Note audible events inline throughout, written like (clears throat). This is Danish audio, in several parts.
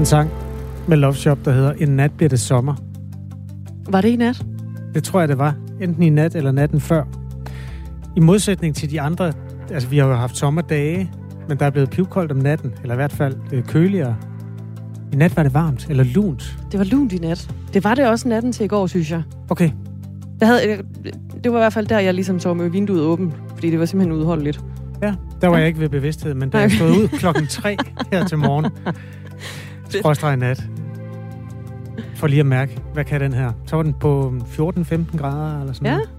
En sang med Love Shop, der hedder En nat bliver det sommer. Var det i nat? Det tror jeg, det var. Enten i nat eller natten før. I modsætning til de andre, altså vi har jo haft sommerdage, men der er blevet pivkoldt om natten, eller i hvert fald øh, køligere. I nat var det varmt, eller lunt. Det var lunt i nat. Det var det også natten til i går, synes jeg. Okay. Det, havde, det var i hvert fald der, jeg ligesom så med vinduet åbent, fordi det var simpelthen udholdeligt. Ja, der var jeg ikke ved bevidsthed, men da jeg stod ud klokken 3 her til morgen, (laughs) skråstrej nat, for lige at mærke, hvad kan den her? Så var den på 14-15 grader eller sådan Ja. noget.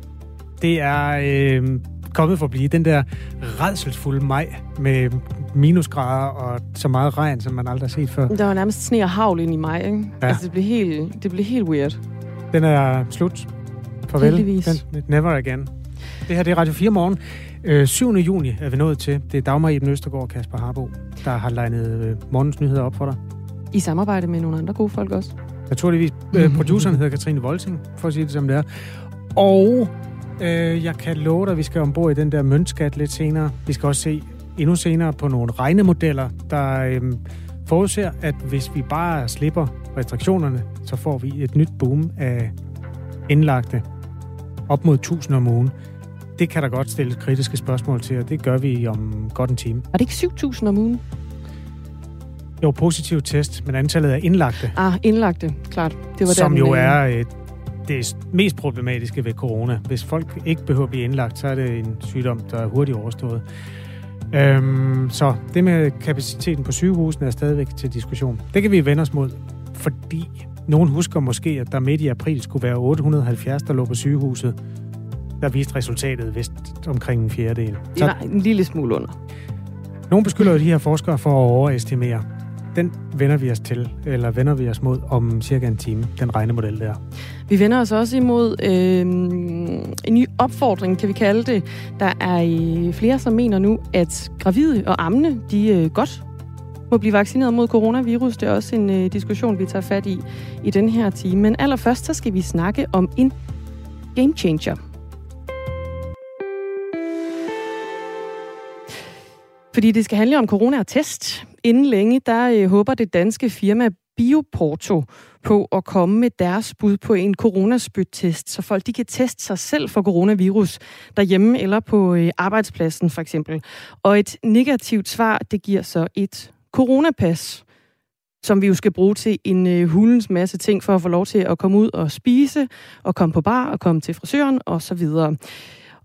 Det er øh, kommet for at blive den der redselsfulde maj med minusgrader og så meget regn, som man aldrig har set før. Der var nærmest sne og havl ind i mig, ikke? Ja. Altså, det blev helt, det blev helt weird. Den er slut. Farvel. Heldigvis. Den, never again. Det her det er Radio 4 morgen. Øh, 7. juni er vi nået til. Det er Dagmar Eben Østergaard og Kasper Harbo, der har legnet øh, morgens nyheder op for dig. I samarbejde med nogle andre gode folk også. Naturligvis. Øh, produceren hedder Katrine Volsing, for at sige det som det er. Og øh, jeg kan love dig, at vi skal ombord i den der møntskat lidt senere. Vi skal også se endnu senere på nogle regnemodeller, der øh, forudser, at hvis vi bare slipper restriktionerne, så får vi et nyt boom af indlagte op mod 1000 om ugen. Det kan der godt stilles kritiske spørgsmål til, og det gør vi om godt en time. Var det ikke 7.000 om ugen? Jo, positiv test, men antallet af indlagte, Ah, indlagte, klart. Det var som den, jo øh, er øh, det mest problematiske ved corona. Hvis folk ikke behøver at blive indlagt, så er det en sygdom, der er hurtigt overstået. Øhm, så det med kapaciteten på sygehusene er stadigvæk til diskussion. Det kan vi vende os mod, fordi nogen husker måske, at der midt i april skulle være 870, der lå på sygehuset. Der viste resultatet vist omkring en fjerdedel. Så var en lille smule under. nogen beskylder jo de her forskere for at overestimere. Den vender vi os til, eller vender vi os mod om cirka en time, den regnemodel der. Vi vender os også imod øh, en ny opfordring, kan vi kalde det. Der er flere, som mener nu, at gravide og ammende, de øh, godt må blive vaccineret mod coronavirus. Det er også en øh, diskussion, vi tager fat i i den her time. Men allerførst, så skal vi snakke om en game changer. Fordi det skal handle om corona og test. Inden længe, der øh, håber det danske firma Bioporto på at komme med deres bud på en coronaspyttest, så folk de kan teste sig selv for coronavirus derhjemme eller på øh, arbejdspladsen for eksempel. Og et negativt svar, det giver så et coronapas som vi jo skal bruge til en øh, hulens masse ting for at få lov til at komme ud og spise, og komme på bar, og komme til frisøren og så videre.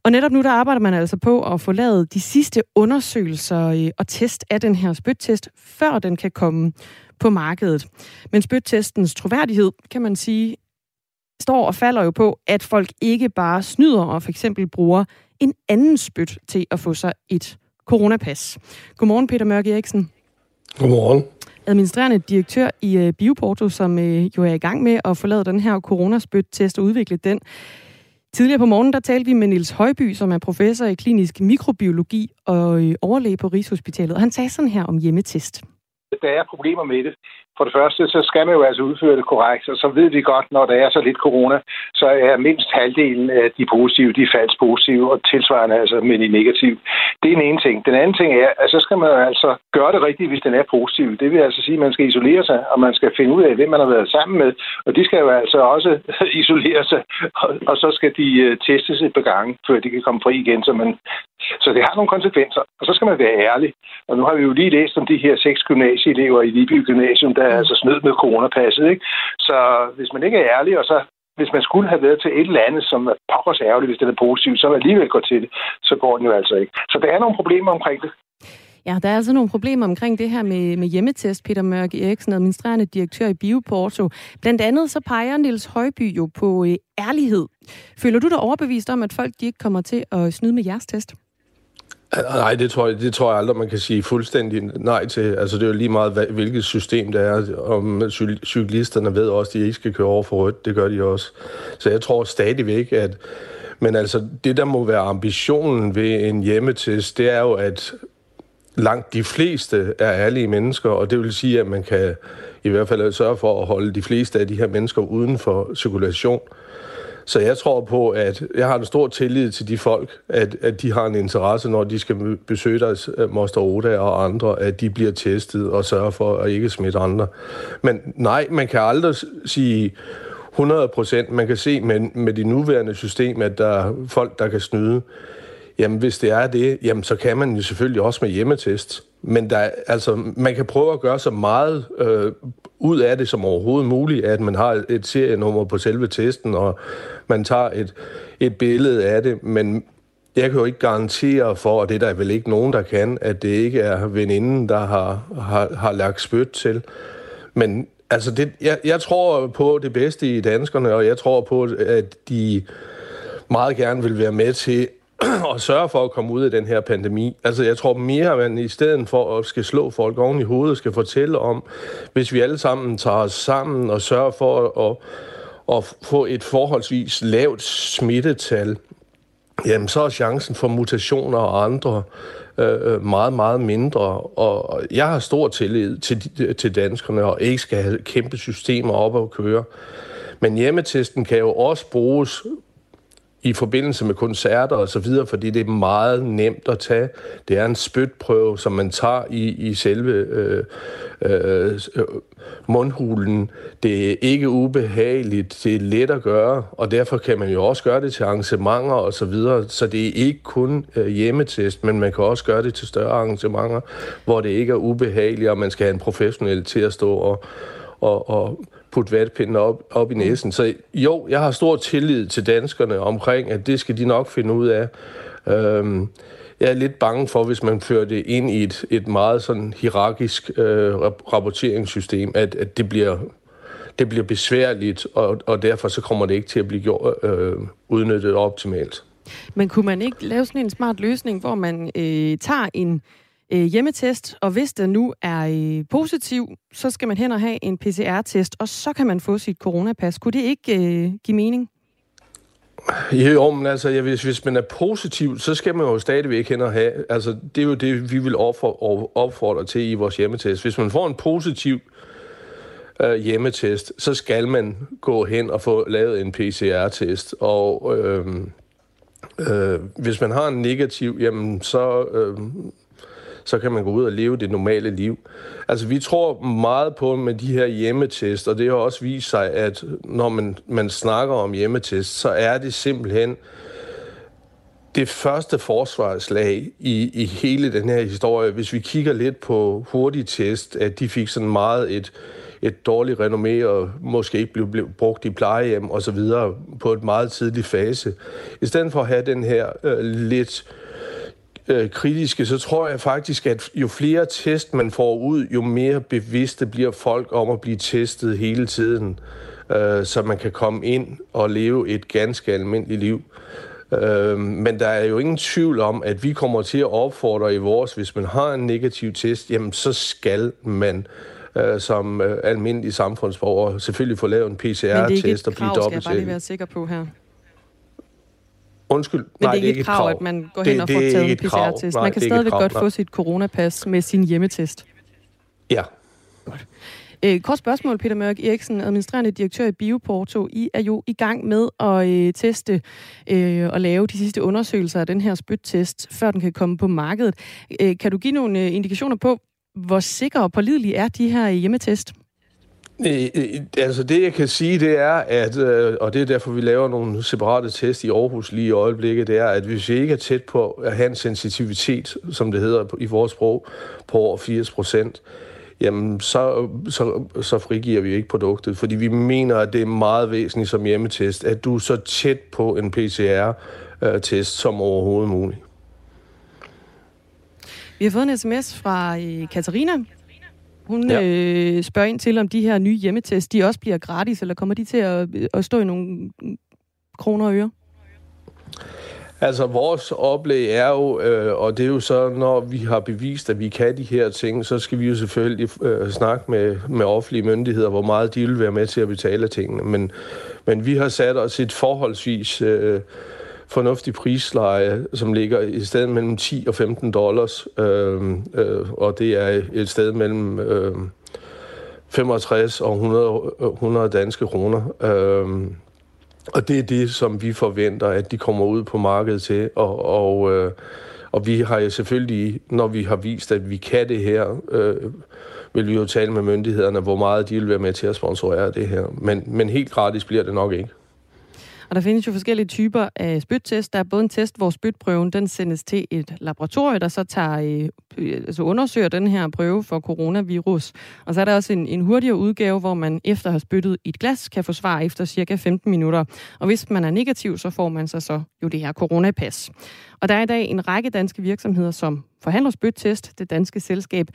Og netop nu, der arbejder man altså på at få lavet de sidste undersøgelser øh, og test af den her spyttest, før den kan komme på markedet. Men spyttestens troværdighed, kan man sige, står og falder jo på, at folk ikke bare snyder og for eksempel bruger en anden spyt til at få sig et coronapas. Godmorgen, Peter Mørk Eriksen Godmorgen. administrerende direktør i øh, Bioporto, som øh, jo er i gang med at få lavet den her coronaspyt-test og udvikle den. Tidligere på morgen, der talte vi med Nils Højby, som er professor i klinisk mikrobiologi og øh, overlæge på Rigshospitalet. Og han sagde sådan her om hjemmetest der er problemer med det. For det første, så skal man jo altså udføre det korrekt, og så ved vi godt, når der er så lidt corona, så er mindst halvdelen af de positive, de falsk positive, og tilsvarende altså med de negative. Det er den ene ting. Den anden ting er, at så skal man altså gøre det rigtigt, hvis den er positiv. Det vil altså sige, at man skal isolere sig, og man skal finde ud af, hvem man har været sammen med, og de skal jo altså også (laughs) isolere sig, og, så skal de øh, testes et par gange, før de kan komme fri igen. Så, man, så det har nogle konsekvenser, og så skal man være ærlig. Og nu har vi jo lige læst om de her seks gymnasieelever i Viby Gymnasium, der er altså snød med coronapasset. Ikke? Så hvis man ikke er ærlig, og så hvis man skulle have været til et eller andet, som er pokkers ærgerligt, hvis det er positivt, så alligevel går til det, så går den jo altså ikke. Så der er nogle problemer omkring det. Ja, der er altså nogle problemer omkring det her med, med hjemmetest, Peter Mørk Eriksen, administrerende direktør i Bioporto. Blandt andet så peger Nils Højby jo på øh, ærlighed. Føler du dig overbevist om, at folk de ikke kommer til at snyde med jeres test? Nej, det tror, jeg, det tror jeg aldrig, man kan sige fuldstændig nej til. Altså, det er jo lige meget, hvilket system det er. Om cyklisterne ved også, at de ikke skal køre over for rødt. Det gør de også. Så jeg tror stadigvæk, at... Men altså, det der må være ambitionen ved en hjemmetest, det er jo, at langt de fleste er ærlige mennesker, og det vil sige, at man kan i hvert fald sørge for at holde de fleste af de her mennesker uden for cirkulation. Så jeg tror på, at jeg har en stor tillid til de folk, at, at de har en interesse, når de skal besøge deres øh, moster Oda og andre, at de bliver testet og sørger for at ikke smitte andre. Men nej, man kan aldrig sige 100 procent. Man kan se med, med de nuværende system, at der er folk, der kan snyde. Jamen, hvis det er det, jamen, så kan man jo selvfølgelig også med hjemmetest. Men der, altså, man kan prøve at gøre så meget øh, ud af det som overhovedet muligt, at man har et serienummer på selve testen, og man tager et, et billede af det, men jeg kan jo ikke garantere for, og det er der vel ikke nogen, der kan, at det ikke er veninden, der har, har, har lagt spyt til. Men altså, det, jeg, jeg tror på det bedste i danskerne, og jeg tror på, at de meget gerne vil være med til (clears throat) og sørge for at komme ud af den her pandemi. Altså, jeg tror mere, at man i stedet for at skal slå folk oven i hovedet, skal fortælle om, hvis vi alle sammen tager os sammen og sørger for at, at få et forholdsvis lavt smittetal, jamen så er chancen for mutationer og andre øh, øh, meget, meget mindre. Og jeg har stor tillid til, til danskerne, og ikke skal have kæmpe systemer op og køre. Men hjemmetesten kan jo også bruges i forbindelse med koncerter og så videre, fordi det er meget nemt at tage. Det er en spytprøve, som man tager i, i selve øh, øh, mundhulen. Det er ikke ubehageligt, det er let at gøre, og derfor kan man jo også gøre det til arrangementer og så videre. Så det er ikke kun øh, hjemmetest, men man kan også gøre det til større arrangementer, hvor det ikke er ubehageligt, og man skal have en professionel til at stå og, og, og putte vatpinden op, op i mm. næsen. Så jo, jeg har stor tillid til danskerne omkring, at det skal de nok finde ud af. Øhm, jeg er lidt bange for, hvis man fører det ind i et, et meget sådan hierarkisk øh, rapporteringssystem, at, at det bliver det bliver besværligt, og, og derfor så kommer det ikke til at blive gjort, øh, udnyttet optimalt. Men kunne man ikke lave sådan en smart løsning, hvor man øh, tager en øh, hjemmetest, og hvis den nu er øh, positiv, så skal man hen og have en PCR-test, og så kan man få sit coronapas. Kunne det ikke øh, give mening? Jo, men altså, ja, hvis, hvis man er positiv, så skal man jo stadigvæk hen og have, altså, det er jo det, vi vil opfordre, opfordre til i vores hjemmetest. Hvis man får en positiv øh, hjemmetest, så skal man gå hen og få lavet en PCR-test, og øh, øh, hvis man har en negativ, jamen, så... Øh, så kan man gå ud og leve det normale liv. Altså, vi tror meget på med de her hjemmetest, og det har også vist sig, at når man, man snakker om hjemmetest, så er det simpelthen det første forsvarslag i, i hele den her historie. Hvis vi kigger lidt på hurtigtest, at de fik sådan meget et, et dårligt renommé og måske ikke blev, blev brugt i plejehjem og så videre på et meget tidlig fase. I stedet for at have den her øh, lidt øh, kritiske, så tror jeg faktisk, at jo flere test man får ud, jo mere bevidste bliver folk om at blive testet hele tiden, øh, så man kan komme ind og leve et ganske almindeligt liv. Øh, men der er jo ingen tvivl om, at vi kommer til at opfordre i vores, hvis man har en negativ test, jamen så skal man øh, som øh, almindelig samfundsborger selvfølgelig få lavet en PCR-test og blive dobbelt Men det er ikke et krav, skal jeg bare lige være sikker på her. Undskyld, Men nej, det er ikke et krav, krav, at man går hen det, og får taget en PCR-test. Man kan stadigvæk godt få sit coronapas med sin hjemmetest. Ja. Godt. Øh, kort spørgsmål, Peter Mørk Eriksen, administrerende direktør i Bioporto. I er jo i gang med at øh, teste øh, og lave de sidste undersøgelser af den her spyttest, før den kan komme på markedet. Øh, kan du give nogle øh, indikationer på, hvor sikre og pålidelige er de her hjemmetest? Øh, øh, altså det, jeg kan sige, det er, at, øh, og det er derfor, vi laver nogle separate test i Aarhus lige i øjeblikket, det er, at hvis vi ikke er tæt på at have en sensitivitet, som det hedder i vores sprog, på over 80 procent, jamen så, så, så frigiver vi ikke produktet, fordi vi mener, at det er meget væsentligt som hjemmetest, at du er så tæt på en PCR-test øh, som overhovedet muligt. Vi har fået en sms fra øh, Katarina, hun ja. øh, spørger ind til, om de her nye hjemmetest, de også bliver gratis, eller kommer de til at, at stå i nogle kroner og øre? Altså, vores oplæg er jo, øh, og det er jo så, når vi har bevist, at vi kan de her ting, så skal vi jo selvfølgelig øh, snakke med, med offentlige myndigheder, hvor meget de vil være med til at betale tingene. Men, men vi har sat os et forholdsvis øh, fornuftig prisleje, som ligger i stedet mellem 10 og 15 dollars, øh, øh, og det er et sted mellem øh, 65 og 100, 100 danske kroner. Øh, Og det er det, som vi forventer, at de kommer ud på markedet til. Og, og, øh, og vi har jo selvfølgelig, når vi har vist, at vi kan det her, øh, vil vi jo tale med myndighederne, hvor meget de vil være med til at sponsorere det her. Men, men helt gratis bliver det nok ikke. Og der findes jo forskellige typer af spyttest. Der er både en test, hvor spytprøven den sendes til et laboratorium, der så tager, øh, altså undersøger den her prøve for coronavirus. Og så er der også en, en hurtigere udgave, hvor man efter at have spyttet i et glas, kan få svar efter cirka 15 minutter. Og hvis man er negativ, så får man så, så jo det her coronapas. Og der er i dag en række danske virksomheder, som forhandler spyttest. Det danske selskab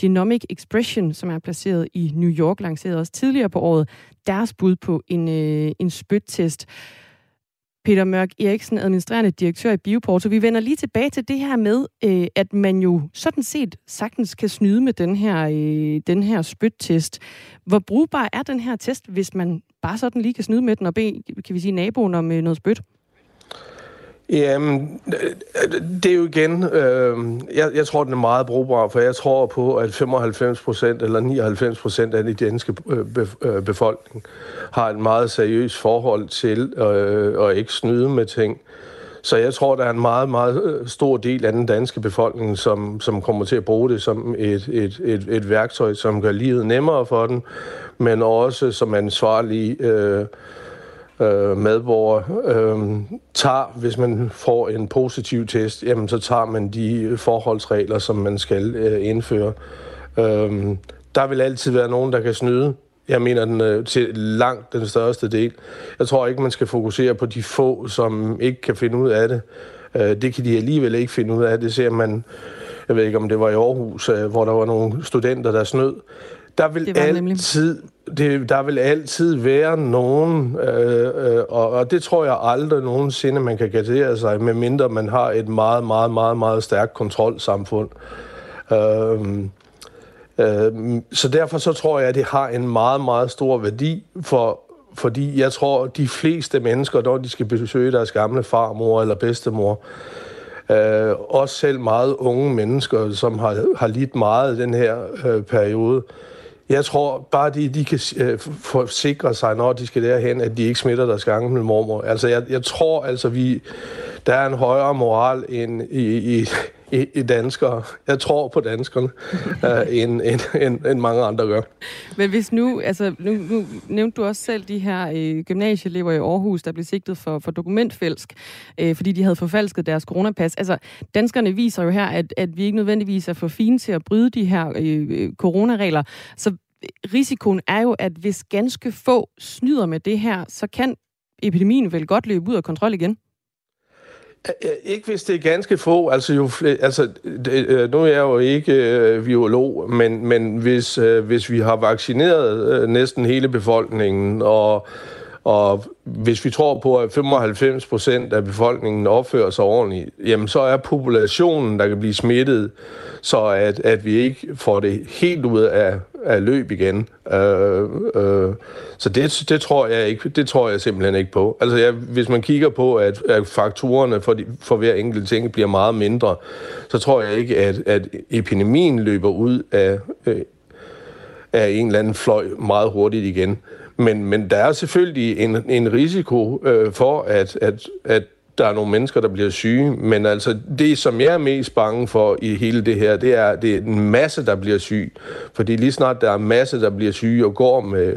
Genomic Expression, som er placeret i New York, lancerede også tidligere på året deres bud på en, øh, en spyttest. Peter Mørk Eriksen, administrerende direktør i Bioporto. Vi vender lige tilbage til det her med, øh, at man jo sådan set sagtens kan snyde med den her, øh, den her spyttest. Hvor brugbar er den her test, hvis man bare sådan lige kan snyde med den og bede, kan vi sige, naboen om øh, noget spyt? Jamen, det er jo igen, øh, jeg, jeg tror, den er meget brugbar, for jeg tror på, at 95 procent eller 99 procent af den danske øh, øh, befolkning har et meget seriøst forhold til øh, at ikke snyde med ting. Så jeg tror, der er en meget, meget øh, stor del af den danske befolkning, som, som kommer til at bruge det som et, et, et, et værktøj, som gør livet nemmere for den, men også som ansvarlige øh, øh, medborger øh, tager, hvis man får en positiv test, jamen så tager man de forholdsregler, som man skal øh, indføre. Øh, der vil altid være nogen, der kan snyde. Jeg mener den øh, til langt den største del. Jeg tror ikke, man skal fokusere på de få, som ikke kan finde ud af det. Øh, det kan de alligevel ikke finde ud af. Det ser man, jeg ved ikke om det var i Aarhus, øh, hvor der var nogle studenter, der snød. Der vil altid, det, der vil altid være nogen, øh, øh, og, og det tror jeg aldrig nogensinde, man kan gardere sig, medmindre man har et meget, meget, meget, meget stærkt kontrolsamfund. Øh, øh, så derfor så tror jeg, at det har en meget, meget stor værdi for fordi jeg tror, at de fleste mennesker, når de skal besøge deres gamle farmor eller bedstemor, øh, også selv meget unge mennesker, som har, har lidt meget den her øh, periode, jeg tror bare, de, de kan øh, forsikre sig, når de skal derhen, at de ikke smitter deres gange med mormor. Altså, jeg, jeg tror altså, vi, der er en højere moral end i, i, i, i danskere. Jeg tror på danskerne, uh, (laughs) end, end, end, end mange andre gør. Men hvis nu, altså nu, nu nævnte du også selv de her øh, gymnasieelever i Aarhus, der blev sigtet for, for dokumentfælsk, øh, fordi de havde forfalsket deres coronapas. Altså, danskerne viser jo her, at, at vi ikke nødvendigvis er for fine til at bryde de her øh, øh coronaregler. Så risikoen er jo, at hvis ganske få snyder med det her, så kan epidemien vel godt løbe ud af kontrol igen? Øh, øh, ikke hvis det er ganske få. Altså, jo, altså det, øh, nu er jeg jo ikke øh, biolog, men, men hvis, øh, hvis vi har vaccineret øh, næsten hele befolkningen, og, og hvis vi tror på, at 95 procent af befolkningen opfører sig ordentligt, jamen så er populationen, der kan blive smittet, så at, at vi ikke får det helt ud af, af løb igen. Øh, øh, så det, det, tror jeg ikke, det tror jeg simpelthen ikke på. Altså jeg, hvis man kigger på, at, at faktorerne for, de, for hver enkelt ting bliver meget mindre, så tror jeg ikke, at, at epidemien løber ud af, øh, af en eller anden fløj meget hurtigt igen. Men, men der er selvfølgelig en, en risiko øh, for, at, at, at der er nogle mennesker, der bliver syge. Men altså, det, som jeg er mest bange for i hele det her, det er, det er en masse, der bliver syg. Fordi lige snart der er en masse, der bliver syge og går med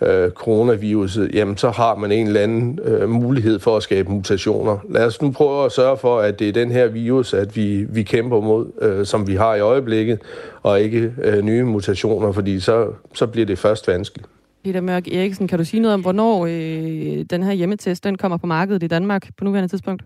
øh, coronaviruset, jamen så har man en eller anden øh, mulighed for at skabe mutationer. Lad os nu prøve at sørge for, at det er den her virus, at vi, vi kæmper mod, øh, som vi har i øjeblikket, og ikke øh, nye mutationer, fordi så, så bliver det først vanskeligt. Peter Mørk Eriksen, kan du sige noget om, hvornår øh, den her hjemmetest den kommer på markedet i Danmark på nuværende tidspunkt?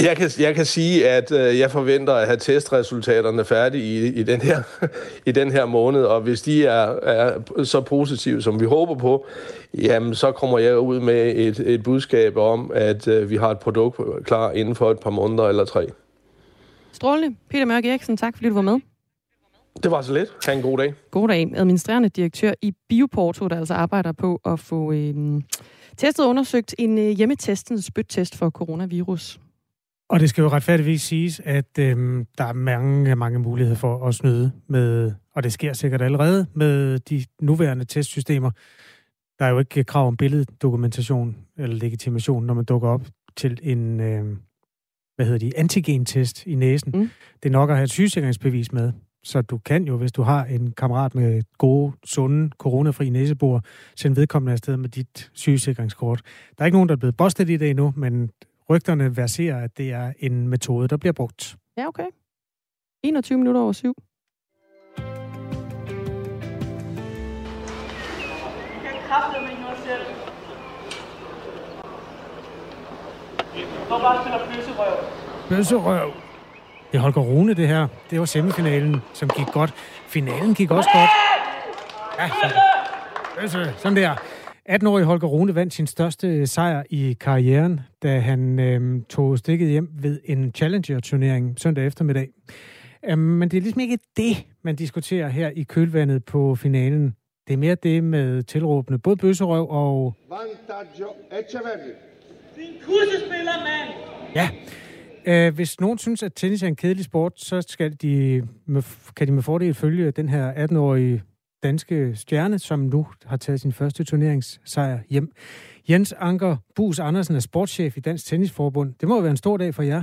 Jeg kan, jeg kan sige, at øh, jeg forventer at have testresultaterne færdige i, i, den her, (laughs) i den her måned, og hvis de er, er så positive, som vi håber på, jamen så kommer jeg ud med et, et budskab om, at øh, vi har et produkt klar inden for et par måneder eller tre. Strålende. Peter Mørk Eriksen, tak fordi du var med. Det var så lidt. Ha' en god dag. God dag. Administrerende direktør i Bioporto, der altså arbejder på at få øh, testet og undersøgt en øh, hjemmetest, en spyttest for coronavirus. Og det skal jo retfærdigvis siges, at øh, der er mange, mange muligheder for at snyde med, og det sker sikkert allerede med de nuværende testsystemer. Der er jo ikke krav om billeddokumentation eller legitimation, når man dukker op til en, øh, hvad hedder de, antigentest i næsen. Mm. Det er nok at have et sygesikringsbevis med. Så du kan jo, hvis du har en kammerat med gode, sunde, coronafri næsebor, sende vedkommende afsted med dit sygesikringskort. Der er ikke nogen, der er blevet bustet i det endnu, men rygterne verserer, at det er en metode, der bliver brugt. Ja, okay. 21 minutter over syv. Kom bare spiller bøsserøv. Bøsserøv. Det er Holger Rune, det her. Det var semifinalen, som gik godt. Finalen gik også godt. Ja, sådan. Sådan der. 18-årige Holger Rune vandt sin største sejr i karrieren, da han øhm, tog stikket hjem ved en Challenger-turnering søndag eftermiddag. Øhm, men det er ligesom ikke det, man diskuterer her i kølvandet på finalen. Det er mere det med tilråbende både bøsserøv og... Vantaggio Echeverri. Din kursespiller, mand! Ja. Øh, hvis nogen synes, at tennis er en kedelig sport, så skal de med, kan de med fordel følge den her 18-årige danske stjerne, som nu har taget sin første turneringssejr hjem. Jens Anker Bus Andersen er sportschef i Dansk Tennisforbund. Det må være en stor dag for jer.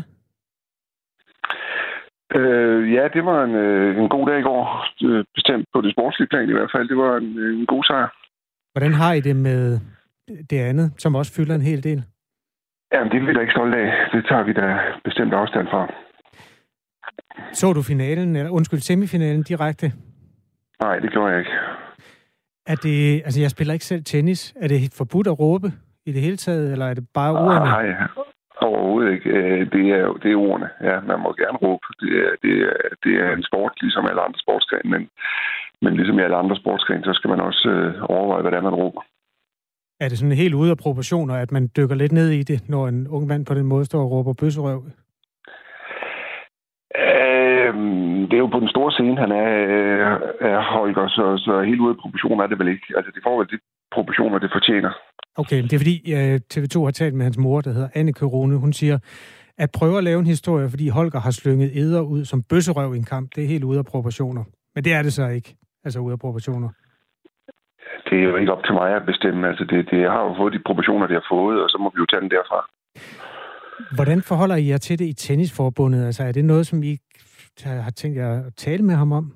Øh, ja, det var en, øh, en god dag i går. Øh, bestemt på det sportslige plan i hvert fald. Det var en, en god sejr. Hvordan har I det med det andet, som også fylder en hel del? Jamen, det er vi da ikke stolte af. Det tager vi da bestemt afstand fra. Så du finalen, eller undskyld, semifinalen direkte? Nej, det gjorde jeg ikke. Er det, altså jeg spiller ikke selv tennis. Er det forbudt at råbe i det hele taget, eller er det bare ordene? Nej, overhovedet ikke. Øh, det er, det er ordene. Ja, man må gerne råbe. Det er, det er, det er en sport, ligesom alle andre sportsgrene, men, men ligesom i alle andre sportsgrene, så skal man også øh, overveje, er, man råber. Er det sådan helt ude af proportioner, at man dykker lidt ned i det, når en ung mand på den måde står og råber bøsserøv? Øhm, det er jo på den store scene, han er, øh, er Holger, så, så helt ude af proportioner er det vel ikke. Altså, det får vel de proportioner, det fortjener. Okay, det er fordi uh, TV2 har talt med hans mor, der hedder Anne Korone. Hun siger, at prøve at lave en historie, fordi Holger har slynget æder ud som bøsserøv i en kamp, det er helt ude af proportioner. Men det er det så ikke, altså ude af proportioner det er jo ikke op til mig at bestemme. Altså, det, det har jo fået de proportioner, det har fået, og så må vi jo tage den derfra. Hvordan forholder I jer til det i tennisforbundet? Altså, er det noget, som I har tænkt jer at tale med ham om?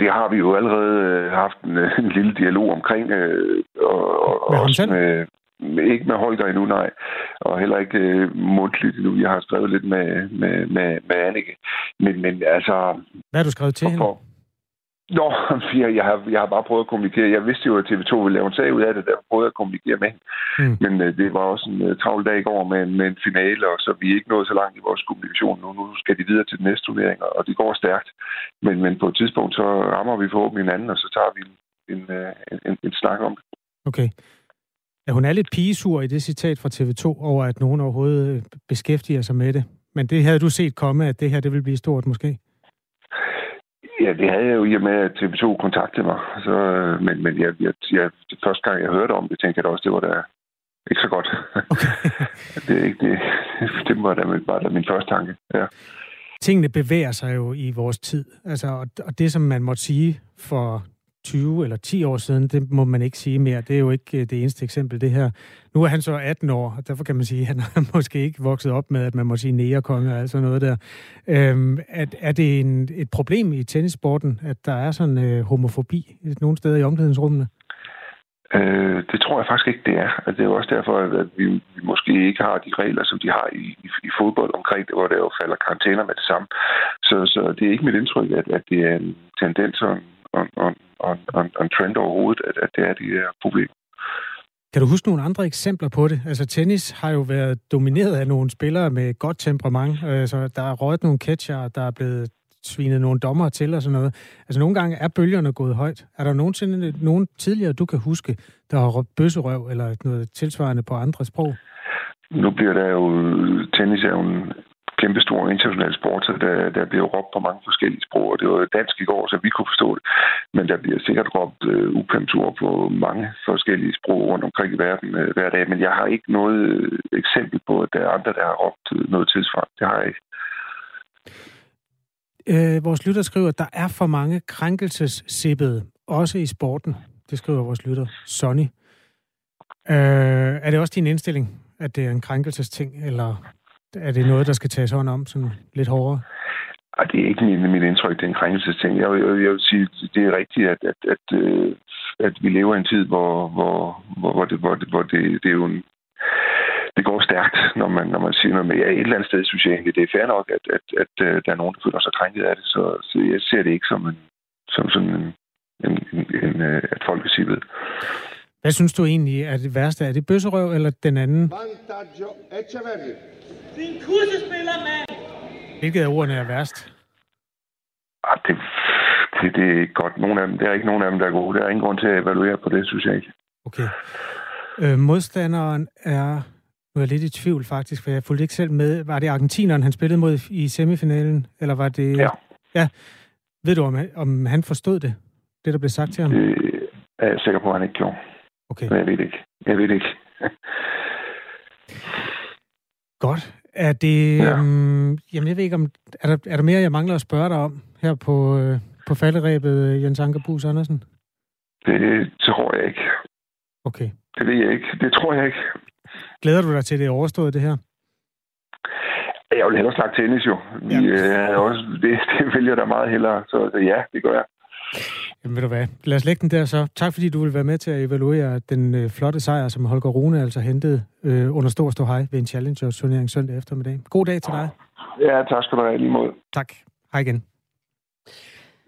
Det, har vi jo allerede øh, haft en, øh, en lille dialog omkring. Øh, og, med ham selv? Med, ikke med Holger endnu, nej. Og heller ikke øh, mundtligt endnu. Jeg har skrevet lidt med, med, med, med Annike. Men, men altså... Hvad har du skrevet til for, hende? Nå, (laughs) jeg har, jeg har bare prøvet at kommunikere. Jeg vidste jo, at TV2 ville lave en sag ud af det, der prøvede at kommunikere med mm. Men uh, det var også en uh, travl dag i går med, med en finale, og så vi er ikke nået så langt i vores kommunikation nu. Nu skal de videre til den næste turnering, og det går stærkt. Men, men på et tidspunkt, så rammer vi forhåbentlig hinanden, og så tager vi en, en, uh, en, en snak om det. Okay. Ja, hun er lidt pigesur i det citat fra TV2 over, at nogen overhovedet beskæftiger sig med det. Men det havde du set komme, at det her det vil blive stort måske? Ja, det havde jeg jo i og med, at TV2 kontaktede mig. Så, øh, men men jeg, jeg, jeg, det første gang, jeg hørte om det, tænkte jeg da også, det var da ikke så godt. Okay. (laughs) det, ikke, det, det var da, var da min første tanke, ja. Tingene bevæger sig jo i vores tid. Altså, og det, som man måtte sige for 20 eller 10 år siden, det må man ikke sige mere. Det er jo ikke øh, det eneste eksempel, det her. Nu er han så 18 år, og derfor kan man sige, at han har (laughs) måske ikke vokset op med, at man må sige nærekonge og alt sådan noget der. Øhm, er, er det en, et problem i tennissporten, at der er sådan øh, homofobi nogle steder i omklædningsrummene? Øh, det tror jeg faktisk ikke, det er. Altså, det er jo også derfor, at vi, vi måske ikke har de regler, som de har i, i, i fodbold omkring det, hvor der jo falder karantæner med det samme. Så, så det er ikke mit indtryk, at, at det er en tendens og og, og, og, og, og en trend overhovedet, at, at det er de her problemer. Kan du huske nogle andre eksempler på det? Altså tennis har jo været domineret af nogle spillere med godt temperament. Altså, der er røget nogle catcher, der er blevet svinet nogle dommer til og sådan noget. Altså nogle gange er bølgerne gået højt. Er der nogensinde nogen tidligere, du kan huske, der har råbt bøsserøv eller noget tilsvarende på andre sprog? Nu bliver der jo... Tennis er jo en kæmpestor international sport, så der, der bliver råbt på mange forskellige sprog, og det var dansk i går, så vi kunne forstå det. Men der bliver sikkert råbt øh, upæmtur på mange forskellige sprog rundt omkring i verden øh, hver dag, men jeg har ikke noget øh, eksempel på, at der er andre, der har råbt øh, noget tilsvarende. Det har jeg ikke. Øh, vores lytter skriver, at der er for mange krænkelsessippede, også i sporten. Det skriver vores lytter, Sonny. Øh, er det også din indstilling, at det er en krænkelsesting, eller er det noget, der skal tages hånd om sådan lidt hårdere? Ej, det er ikke min, mit indtryk, det er en krænkelsesting. Jeg, jeg, jeg vil sige, det er rigtigt, at, at, at, øh, at vi lever i en tid, hvor, hvor, hvor, hvor, det, hvor, det, hvor det, det er jo en, det går stærkt, når man, når man siger noget med, ja, et eller andet sted synes jeg egentlig, det er fair nok, at, at, at, at der er nogen, der føler sig krænket af det, så, så jeg ser det ikke som, en, som sådan en, en, en, en at folk er ved. Hvad synes du egentlig er det værste? Er det bøsserøv eller den anden? Vantaggio Echeverri. Din kursespiller, mand! Hvilket af ordene er værst? Ah, det, det, det er ikke godt. Nogle af dem, det er ikke nogen af dem, der er gode. Der er ingen grund til at evaluere på det, synes jeg ikke. Okay. Øh, modstanderen er... Nu er jeg lidt i tvivl faktisk, for jeg fulgte ikke selv med. Var det argentineren, han spillede mod i semifinalen? Eller var det... Ja. Ja. Ved du, om, om han forstod det? Det, der blev sagt til ham? Det er jeg sikker på, at han ikke gjorde. Okay. Men jeg ved det ikke. Jeg ved det ikke. Godt. Er det... Ja. Um, jamen, jeg ved ikke, om... Er der, er der mere, jeg mangler at spørge dig om her på, øh, på falderæbet, Jens Anker Bus Andersen? Det tror jeg ikke. Okay. Det ved jeg ikke. Det tror jeg ikke. Glæder du dig til, det er overstået, det her? Jeg vil hellere snakke tennis jo. Vi, ja. øh, også, det, (laughs) det vælger der meget hellere, så ja, det gør jeg. Jamen ved du hvad, lad os lægge den der så. Tak fordi du vil være med til at evaluere den øh, flotte sejr, som Holger Rune altså hentede øh, under stor stå hej ved en Challenger-turnering søndag eftermiddag. God dag til dig. Ja, tak skal du have lige mod. Tak. Hej igen.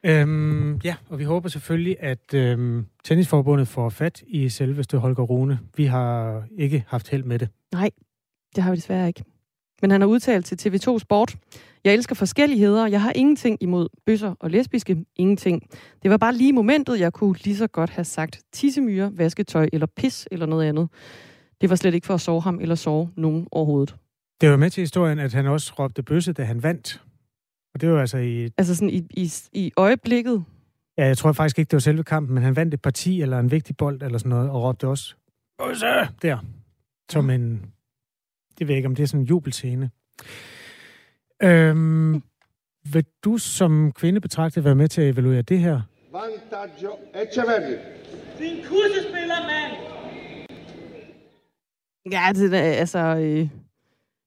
Øhm, ja, og vi håber selvfølgelig, at øhm, Tennisforbundet får fat i selveste Holger Rune. Vi har ikke haft held med det. Nej, det har vi desværre ikke. Men han har udtalt til TV2 Sport, jeg elsker forskelligheder, jeg har ingenting imod bøsser og lesbiske, ingenting. Det var bare lige momentet, jeg kunne lige så godt have sagt tissemyre, vasketøj eller pis eller noget andet. Det var slet ikke for at sove ham eller sove nogen overhovedet. Det var med til historien, at han også råbte bøsse, da han vandt. Og det var altså i... Altså sådan i, i, i øjeblikket? Ja, jeg tror faktisk ikke, det var selve kampen, men han vandt et parti eller en vigtig bold eller sådan noget, og råbte også bøsse der. Som en... Det ved jeg ikke, om det er sådan en jubelscene. Øhm, vil du som kvinde betragte være med til at evaluere det her? Vantaggio Echeverri. Din kursespiller, mand! Ja, det er, altså... Øh,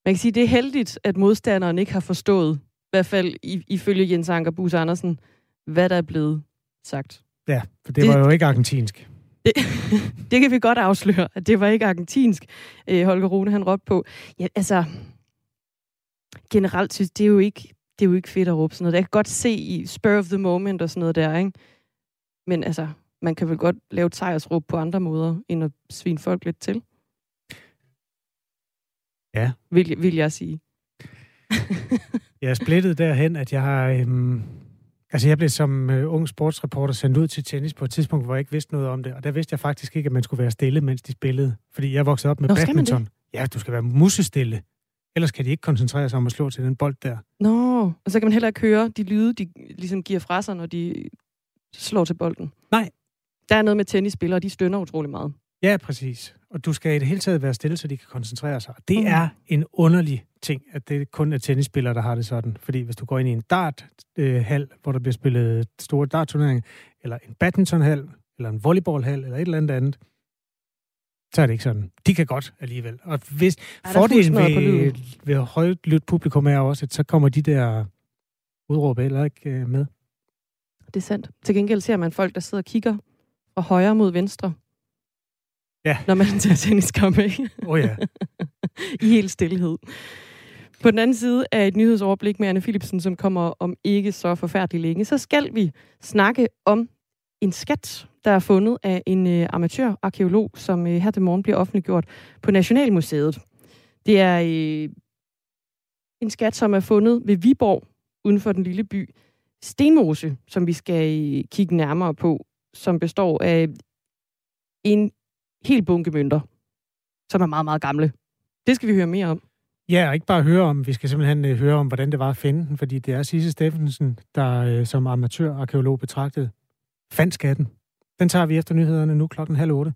man kan sige, det er heldigt, at modstanderen ikke har forstået, i hvert fald ifølge Jens Anker Bus Andersen, hvad der er blevet sagt. Ja, for det, det var jo ikke argentinsk. Det, (laughs) det kan vi godt afsløre, at det var ikke argentinsk, øh, Holger Rune han råbte på. Ja, altså, generelt synes det er jo ikke, det er jo ikke fedt at råbe sådan noget. Jeg kan godt se i spur of the moment og sådan noget der, ikke? Men altså, man kan vel godt lave et sejrsråb på andre måder, end at svine folk lidt til. Ja. Vil, vil jeg sige. jeg er splittet derhen, at jeg har... Øhm, altså, jeg blev som øh, ung sportsreporter sendt ud til tennis på et tidspunkt, hvor jeg ikke vidste noget om det. Og der vidste jeg faktisk ikke, at man skulle være stille, mens de spillede. Fordi jeg voksede op med Nå, badminton. Ja, du skal være musestille. Ellers kan de ikke koncentrere sig om at slå til den bold der. Nå, og så kan man heller ikke høre de lyde, de ligesom giver fra sig, når de slår til bolden. Nej. Der er noget med tennisspillere, de stønner utrolig meget. Ja, præcis. Og du skal i det hele taget være stille, så de kan koncentrere sig. Det mm. er en underlig ting, at det kun er tennisspillere, der har det sådan. Fordi hvis du går ind i en darthal, øh, hvor der bliver spillet store dartturneringer, eller en badmintonhal, eller en volleyballhal, eller et eller andet andet, så er det ikke sådan. De kan godt alligevel. Og hvis fordelen ved, ved højt lyt publikum er også, at så kommer de der udråb heller ikke øh, med. Det er sandt. Til gengæld ser man folk, der sidder og kigger fra højre mod venstre. Ja. Når man tager tenniskamp, ikke? Åh oh, ja. (laughs) I helt stillhed. På den anden side af et nyhedsoverblik med Anne Philipsen, som kommer om ikke så forfærdeligt længe, så skal vi snakke om en skat, der er fundet af en øh, amatørarkeolog, som øh, her til morgen bliver offentliggjort på Nationalmuseet. Det er øh, en skat, som er fundet ved Viborg, uden for den lille by Stenmose, som vi skal øh, kigge nærmere på, som består af en hel bunke mønter, som er meget, meget gamle. Det skal vi høre mere om. Ja, og ikke bare høre om, vi skal simpelthen øh, høre om, hvordan det var at finde den, fordi det er Sisse Steffensen, der øh, som amatørarkeolog betragtede fandt skatten. Den tager vi efter nyhederne nu klokken halv otte.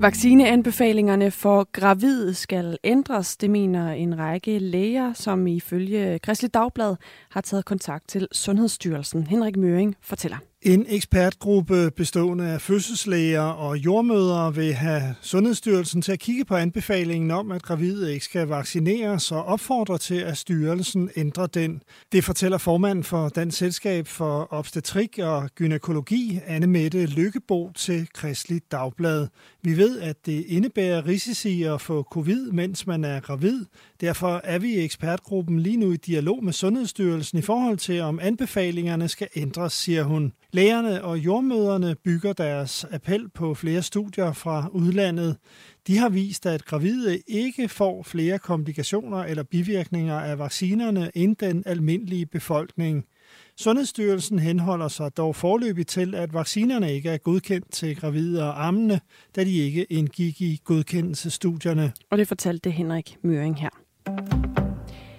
Vaccineanbefalingerne for gravide skal ændres, det mener en række læger, som ifølge Kristelig Dagblad har taget kontakt til Sundhedsstyrelsen. Henrik Møring fortæller. En ekspertgruppe bestående af fødselslæger og jordmødre vil have Sundhedsstyrelsen til at kigge på anbefalingen om, at gravide ikke skal vaccineres og opfordrer til, at styrelsen ændrer den. Det fortæller formanden for Dansk Selskab for Obstetrik og Gynækologi, Anne Mette Lykkebo, til Kristelig Dagblad. Vi ved, at det indebærer risici at få covid, mens man er gravid. Derfor er vi i ekspertgruppen lige nu i dialog med Sundhedsstyrelsen i forhold til, om anbefalingerne skal ændres, siger hun. Lægerne og jordmøderne bygger deres appel på flere studier fra udlandet. De har vist, at gravide ikke får flere komplikationer eller bivirkninger af vaccinerne end den almindelige befolkning. Sundhedsstyrelsen henholder sig dog forløbig til, at vaccinerne ikke er godkendt til gravide og ammende, da de ikke indgik i godkendelsesstudierne. Og det fortalte Henrik Møring her.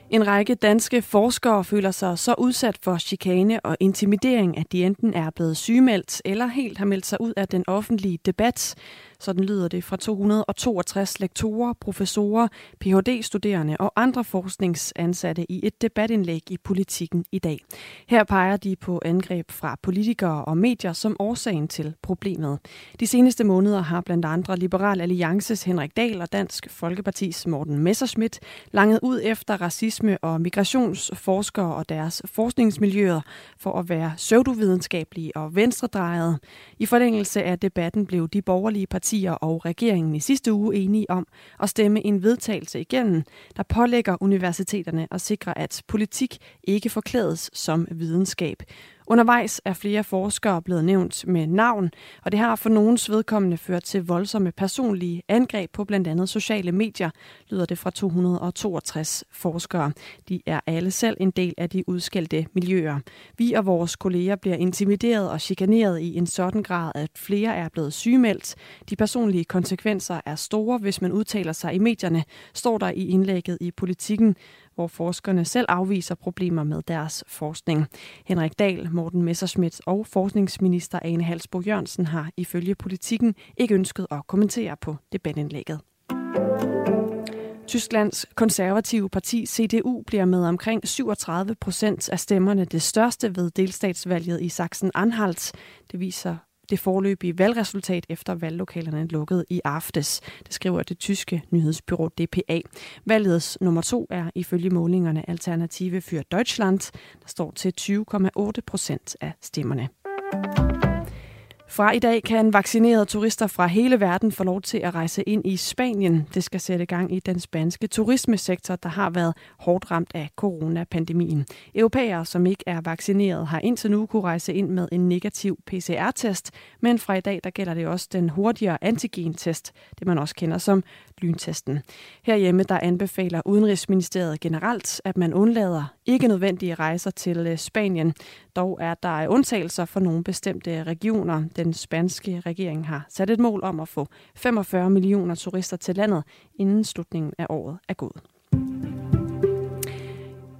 En række danske forskere føler sig så udsat for chikane og intimidering, at de enten er blevet sygemeldt eller helt har meldt sig ud af den offentlige debat. Sådan lyder det fra 262 lektorer, professorer, Ph.D.-studerende og andre forskningsansatte i et debatindlæg i politikken i dag. Her peger de på angreb fra politikere og medier som årsagen til problemet. De seneste måneder har blandt andre Liberal Alliances Henrik Dahl og Dansk Folkepartis Morten Messerschmidt langet ud efter racisme og migrationsforskere og deres forskningsmiljøer for at være pseudovidenskabelige og venstredrejede. I forlængelse af debatten blev de borgerlige partier partier og regeringen i sidste uge enige om at stemme en vedtagelse igennem, der pålægger universiteterne at sikre, at politik ikke forklædes som videnskab. Undervejs er flere forskere blevet nævnt med navn, og det har for nogens vedkommende ført til voldsomme personlige angreb på blandt andet sociale medier, lyder det fra 262 forskere. De er alle selv en del af de udskældte miljøer. Vi og vores kolleger bliver intimideret og chikaneret i en sådan grad, at flere er blevet sygemeldt. De personlige konsekvenser er store, hvis man udtaler sig i medierne, står der i indlægget i politikken hvor forskerne selv afviser problemer med deres forskning. Henrik Dahl, Morten Messerschmidt og forskningsminister Ane Halsbo Jørgensen har ifølge politikken ikke ønsket at kommentere på debatindlægget. Tysklands konservative parti CDU bliver med omkring 37 procent af stemmerne det største ved delstatsvalget i Sachsen-Anhalt. Det viser det forløbige valgresultat efter valglokalerne lukkede i aftes. Det skriver det tyske nyhedsbyrå DPA. Valgets nummer to er ifølge målingerne Alternative für Deutschland, der står til 20,8 procent af stemmerne. Fra i dag kan vaccinerede turister fra hele verden få lov til at rejse ind i Spanien. Det skal sætte gang i den spanske turismesektor, der har været hårdt ramt af coronapandemien. Europæere, som ikke er vaccineret, har indtil nu kunne rejse ind med en negativ PCR-test, men fra i dag der gælder det også den hurtigere antigen-test, det man også kender som lyntesten. Herhjemme der anbefaler Udenrigsministeriet generelt, at man undlader ikke nødvendige rejser til øh, Spanien. Dog er der undtagelser for nogle bestemte regioner. Den spanske regering har sat et mål om at få 45 millioner turister til landet, inden slutningen af året er gået.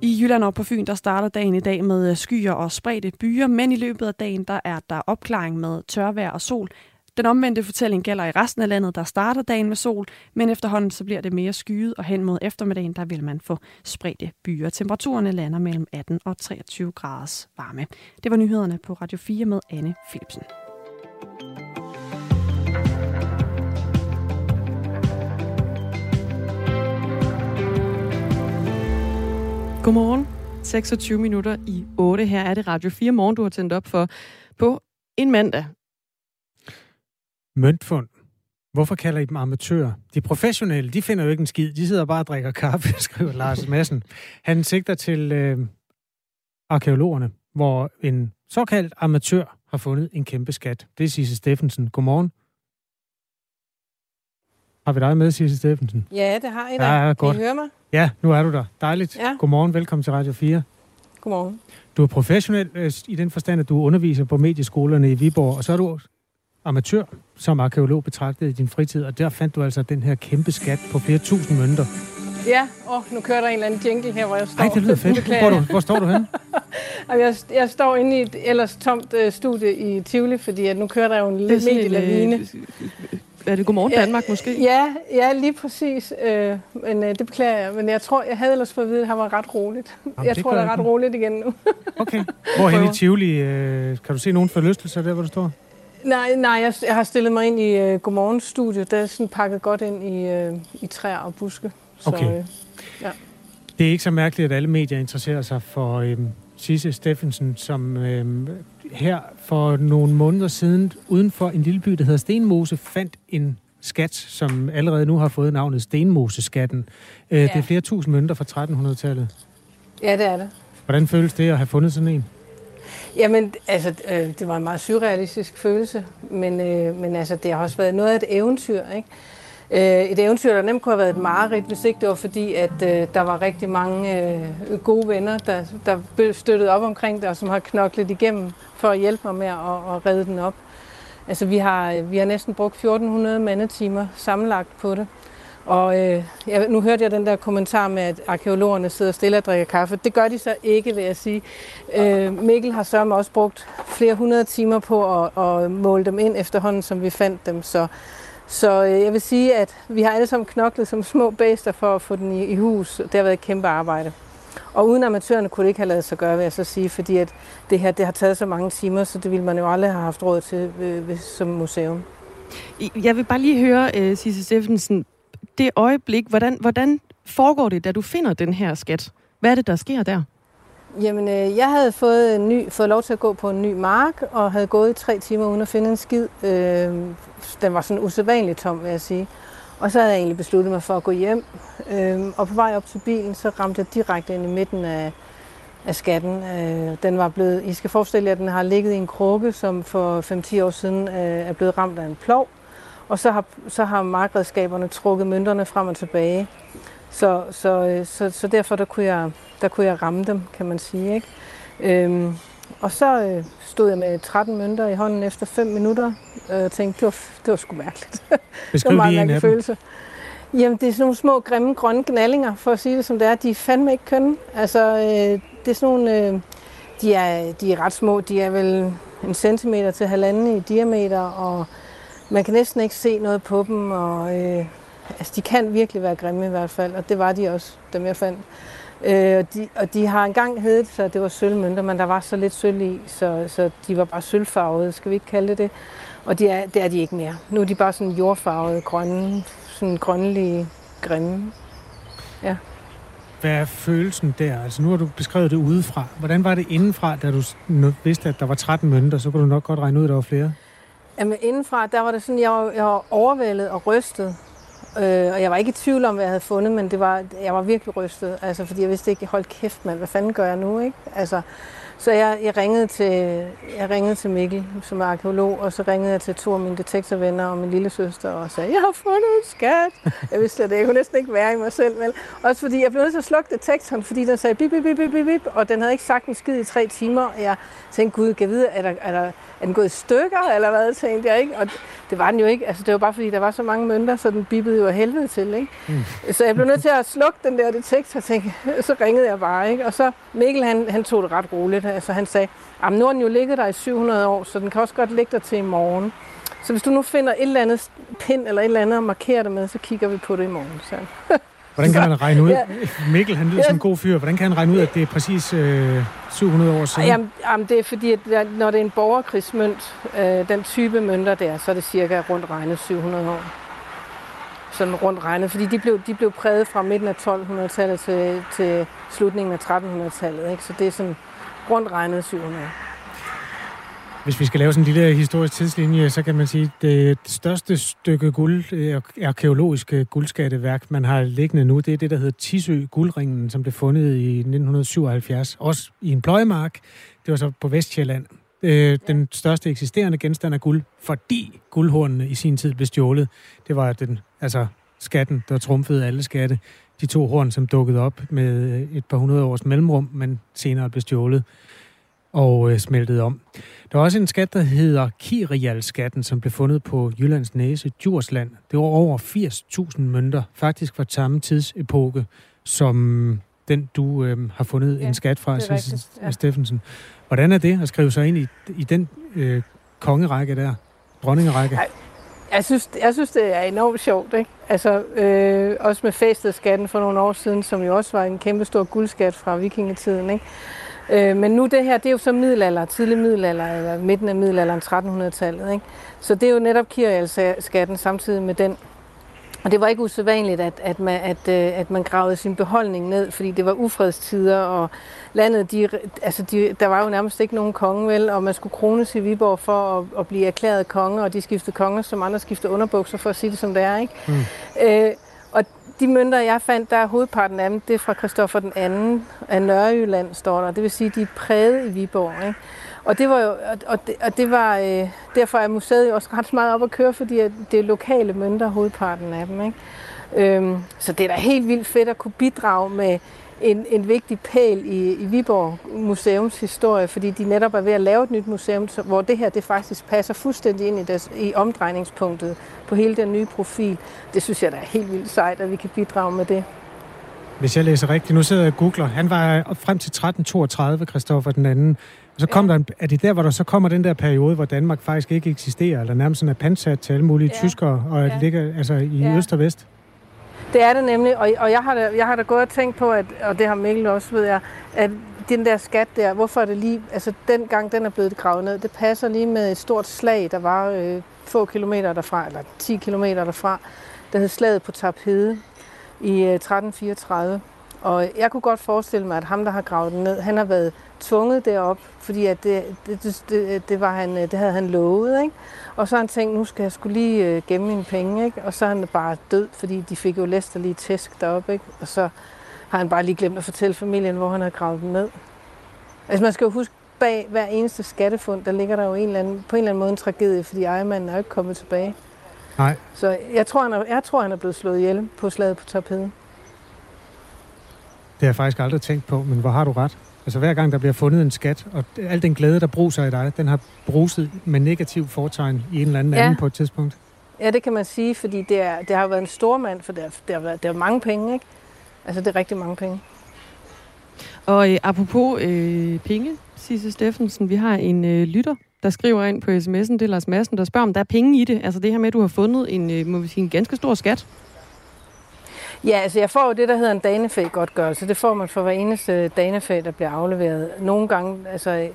I Jylland og på Fyn, der starter dagen i dag med øh, skyer og spredte byer, men i løbet af dagen, der er der opklaring med tørvejr og sol. Den omvendte fortælling gælder i resten af landet, der starter dagen med sol, men efterhånden så bliver det mere skyet, og hen mod eftermiddagen, der vil man få spredte byer. Temperaturerne lander mellem 18 og 23 graders varme. Det var nyhederne på Radio 4 med Anne Philipsen. Godmorgen. 26 minutter i 8. Her er det Radio 4 morgen, du har tændt op for på en mandag. Møntfund. Hvorfor kalder I dem amatører? De professionelle, de finder jo ikke en skid. De sidder bare og drikker kaffe, (laughs) skriver Lars Madsen. Han sigter til øh, arkeologerne, hvor en såkaldt amatør har fundet en kæmpe skat. Det er Sisse Steffensen. Godmorgen. Har vi dig med, Sisse Steffensen? Ja, det har I da. Ja, godt. Kan I høre mig? Ja, nu er du der. Dejligt. Ja. Godmorgen, velkommen til Radio 4. Godmorgen. Du er professionel øh, i den forstand, at du underviser på medieskolerne i Viborg, og så er du amatør som arkeolog betragtet i din fritid, og der fandt du altså den her kæmpe skat på flere tusind mønter. Ja, og nu kører der en eller anden jingle her, hvor jeg står. Nej, det lyder fedt. Hvor, du, hvor står du henne? (laughs) jeg, jeg står inde i et ellers tomt uh, studie i Tivoli, fordi at nu kører der jo en lille medielavine. er det Godmorgen Danmark måske? Ja, ja lige præcis. Øh, men øh, det beklager jeg. Men jeg tror, jeg havde ellers fået at vide, at han var ret roligt. Jamen, jeg det tror, det er ret roligt igen nu. Okay. Hvorhen i Tivoli? Øh, kan du se nogen forlystelser der, hvor du står? Nej, nej, jeg, jeg har stillet mig ind i uh, Godmorgen Studio. Der er sådan pakket godt ind i, uh, i træer og buske. Så, Okay. øh, ja. Det er ikke så mærkeligt, at alle medier interesserer sig for øhm, Sisse Steffensen, som øhm, her for nogle måneder siden uden for en lille by, der hedder Stenmose, fandt en skat, som allerede nu har fået navnet Stenmoseskatten. Øh, Det er flere tusind mønter fra 1300-tallet. ja, det er det. Hvordan føles det at have fundet sådan en? Jamen, altså, øh, det var en meget surrealistisk følelse, men, øh, men altså, det har også været noget af et eventyr, ikke? Øh, et eventyr, der nemt kunne have været et mareridt, hvis ikke det var fordi, at øh, der var rigtig mange øh, gode venner, der, der støttede op omkring det, og som har knoklet igennem for at hjælpe mig med at, at redde den op. Altså, vi har, vi har næsten brugt 1400 mandetimer sammenlagt på det. Og øh, jeg, nu hørte jeg den der kommentar med, at arkeologerne sidder stille og drikker kaffe. Det gør de så ikke, vil jeg sige. Øh, Mikkel har sørme også brugt flere hundrede timer på at, at måle dem ind efterhånden, som vi fandt dem. Så, så øh, jeg vil sige, at vi har alle sammen knoklet som små bæster for at få den i, i hus. Det har været et kæmpe arbejde. Og uden amatørerne kunne det ikke have lavet sig gøre, vil jeg så sige, fordi at det her det har taget så mange timer, så det ville man jo aldrig have haft råd til øh, som museum. Jeg vil bare lige høre, uh, Sisse Steffensen, det øjeblik, hvordan, hvordan foregår det, da du finder den her skat? Hvad er det, der sker der? Jamen, øh, jeg havde fået, en ny, fået lov til at gå på en ny mark, og havde gået i tre timer uden at finde en skid. Øh, den var sådan usædvanligt tom, vil jeg sige. Og så havde jeg egentlig besluttet mig for at gå hjem. Øh, og på vej op til bilen, så ramte jeg direkte ind i midten af, af skatten. Øh, den var blevet, I skal forestille jer, at den har ligget i en krukke, som for 5-10 år siden øh, er blevet ramt af en plov. Og så har, så har markredskaberne trukket mønterne frem og tilbage. Så, så, øh, så, så derfor der kunne, jeg, der kunne jeg ramme dem, kan man sige. Ikke? Øhm, og så øh, stod jeg med 13 mønter i hånden efter 5 minutter, øh, og tænkte, det var, det var sgu mærkeligt. det (laughs) var Beskriv en meget mærkelig følelse. Jamen, det er sådan nogle små, grimme, grønne knallinger, for at sige det som det er. De er fandme ikke kønne. Altså, øh, det er sådan nogle... Øh, de, er, de er ret små. De er vel en centimeter til halvanden i diameter, og man kan næsten ikke se noget på dem, og øh, altså, de kan virkelig være grimme i hvert fald, og det var de også, dem jeg fandt. Øh, og, de, og de har engang heddet, så det var sølvmønter, men der var så lidt sølv i, så, så de var bare sølvfarvede, skal vi ikke kalde det det. Og de er, det er de ikke mere. Nu er de bare sådan jordfarvede, grønne, sådan grønlige, grimme. Ja. Hvad er følelsen der? Altså nu har du beskrevet det udefra. Hvordan var det indenfra, da du nu vidste, at der var 13 mønter? Så kunne du nok godt regne ud, at der var flere. Jamen indenfra, der var det sådan, jeg var, jeg var overvældet og rystet. Øh, og jeg var ikke i tvivl om, hvad jeg havde fundet, men det var, jeg var virkelig rystet. Altså, fordi jeg vidste ikke, hold kæft mand, hvad fanden gør jeg nu, ikke? Altså, så jeg, jeg, ringede til, jeg ringede til Mikkel, som er arkeolog, og så ringede jeg til to af mine detektorvenner og min lille søster og sagde, jeg har fundet en skat. Jeg vidste slet ikke, jeg kunne næsten ikke være i mig selv, vel? Også fordi jeg blev nødt til at slukke detektoren, fordi den sagde bip, bip, bip, bip, bip, og den havde ikke sagt en skid i tre timer. Og jeg tænkte, gud, kan jeg vide, er, der, er, der, er den gået i stykker, eller hvad, tænkte jeg, ikke? Og det var den jo ikke. Altså, det var bare fordi, der var så mange mønter, så den bippede jo af helvede til, ikke? Mm. Så jeg blev nødt til at slukke den der detektor, og tænkte, (laughs) så ringede jeg bare, ikke? Og så Mikkel, han, han tog det ret roligt. Altså, han sagde, jamen, nu har den jo ligget der i 700 år, så den kan også godt ligge der til i morgen. Så hvis du nu finder et eller andet pind eller et eller andet og markerer det med, så kigger vi på det i morgen. Så. (laughs) Hvordan kan man regne ud? Ja. Mikkel, han lyder Ja. som en god fyr. Hvordan kan han regne ud, at det er præcis øh, 700 år siden? Jamen, jamen, det er fordi, at når det er en borgerkrigsmønt, øh, den type mønter der, så er det cirka rundt regnet 700 år. Sådan rundt regnet, fordi de blev, de blev præget fra midten af 1200-tallet til, til slutningen af 1300-tallet, ikke? så det er sådan rundt regnet 700 år. Hvis vi skal lave sådan en lille historisk tidslinje, så kan man sige, at det største stykke guld, øh, arkeologiske guldskatteværk, man har liggende nu, det er det, der hedder Tisø Guldringen, som blev fundet i 1977. Også i en pløjemark. Det var så på Vestjylland. Øh, den største eksisterende genstand af guld, fordi guldhornene i sin tid blev stjålet. Det var den, altså skatten, der trumfede alle skatte. De to horn, som dukkede op med øh, et par hundrede års mellemrum, men senere blev stjålet og øh, smeltet om. Der er også en skat, der hedder Kirial-skatten, som blev fundet på Jyllands Næse, Djursland. Det var over 80.000 mønter, faktisk fra samme tidsepoke, som den, du øh, har fundet Ja, en skat fra, Sissel ja. Steffensen. Hvordan er det at skrive sig ind i, i den øh, kongerække der? Dronningerække? Ej, Jeg synes, jeg synes, det er enormt sjovt, ikke? Altså, øh, også med fæstedskatten for nogle år siden, som jo også var en kæmpe stor guldskat fra vikingetiden, ikke? Øh, men nu det her, det er jo så middelalder, tidlig middelalder, eller midten af middelalderen, 1300-tallet, ikke? Så det er jo netop Kiriel-skatten samtidig med den. Og det var ikke usædvanligt, at, at, man, at, øh, at man gravede sin beholdning ned, fordi det var ufredstider, og landet, de, altså de, der var jo nærmest ikke nogen konge, vel, og man skulle krones i Viborg for at, at blive erklæret konge, og de skiftede konge, som andre skiftede underbukser, for at sige det som det er, ikke? Mm. Øh, de mønter, jeg fandt, der er hovedparten af dem, det er fra Christoffer den anden af Nørrejylland, står der. Det vil sige, de er præget i Viborg, ikke? Og det var jo, og det, og det var, øh, derfor er museet jo også ret meget op at køre, fordi det er lokale mønter, hovedparten af dem. Ikke? Øhm, så det er da helt vildt fedt at kunne bidrage med en, en vigtig pæl i, i Viborg Museums historie, fordi de netop er ved at lave et nyt museum, hvor det her det faktisk passer fuldstændig ind i, deres, i omdrejningspunktet på hele den nye profil. Det synes jeg da er helt vildt sejt, at vi kan bidrage med det. Hvis jeg læser rigtigt, nu sidder jeg og googler. Han var frem til 1332, Christoffer den anden. Så kom ja. der, er det der, hvor der så kommer den der periode, hvor Danmark faktisk ikke eksisterer, eller nærmest sådan er pansat til alle mulige ja. tyskere, og ja. ligger altså i ja. øst og vest? Det er det nemlig, og, og jeg, har da, jeg har da gået og tænkt på, at, og det har Mikkel også, ved jeg, at den der skat der, hvorfor er det lige, altså den gang den er blevet gravet ned, det passer lige med et stort slag, der var øh, få kilometer derfra, eller 10 kilometer derfra, der hed slaget på Taphede i øh, 1334. Og jeg kunne godt forestille mig, at ham, der har gravet den ned, han har været tvunget derop, fordi at det, det, det, det, var han, det havde han lovet. Ikke? Og så har han tænkt, nu skal jeg skulle lige øh, gemme mine penge. Ikke? Og så er han bare død, fordi de fik jo Lester lige tæsk deroppe. Ikke? Og så har han bare lige glemt at fortælle familien, hvor han har gravet den ned. Altså man skal jo huske, bag hver eneste skattefund, der ligger der jo en eller anden, på en eller anden måde en tragedie, fordi ejermanden er jo ikke kommet tilbage. Nej. Så jeg tror, han er, jeg tror, han er blevet slået ihjel på slaget på Torpede. Det har jeg faktisk aldrig tænkt på, men hvor har du ret? Altså hver gang der bliver fundet en skat, og al den glæde, der bruser i dig, den har bruset med negativ fortegn i en eller anden ja. anden på et tidspunkt. Ja, det kan man sige, fordi det, er, det har været en stor mand, for det, er, det, har været, det er mange penge, ikke? Altså det er rigtig mange penge. Og øh, apropos øh, penge, Sisse Steffensen, vi har en øh, lytter, der skriver ind på sms'en, det er Lars Madsen, der spørger, om der er penge i det. Altså det her med, at du har fundet en, øh, må vi sige, en ganske stor skat. Ja, altså jeg får jo det, der hedder en danefæ-godtgørelse. Det får man for hver eneste danefæ, der bliver afleveret. Nogle gange, altså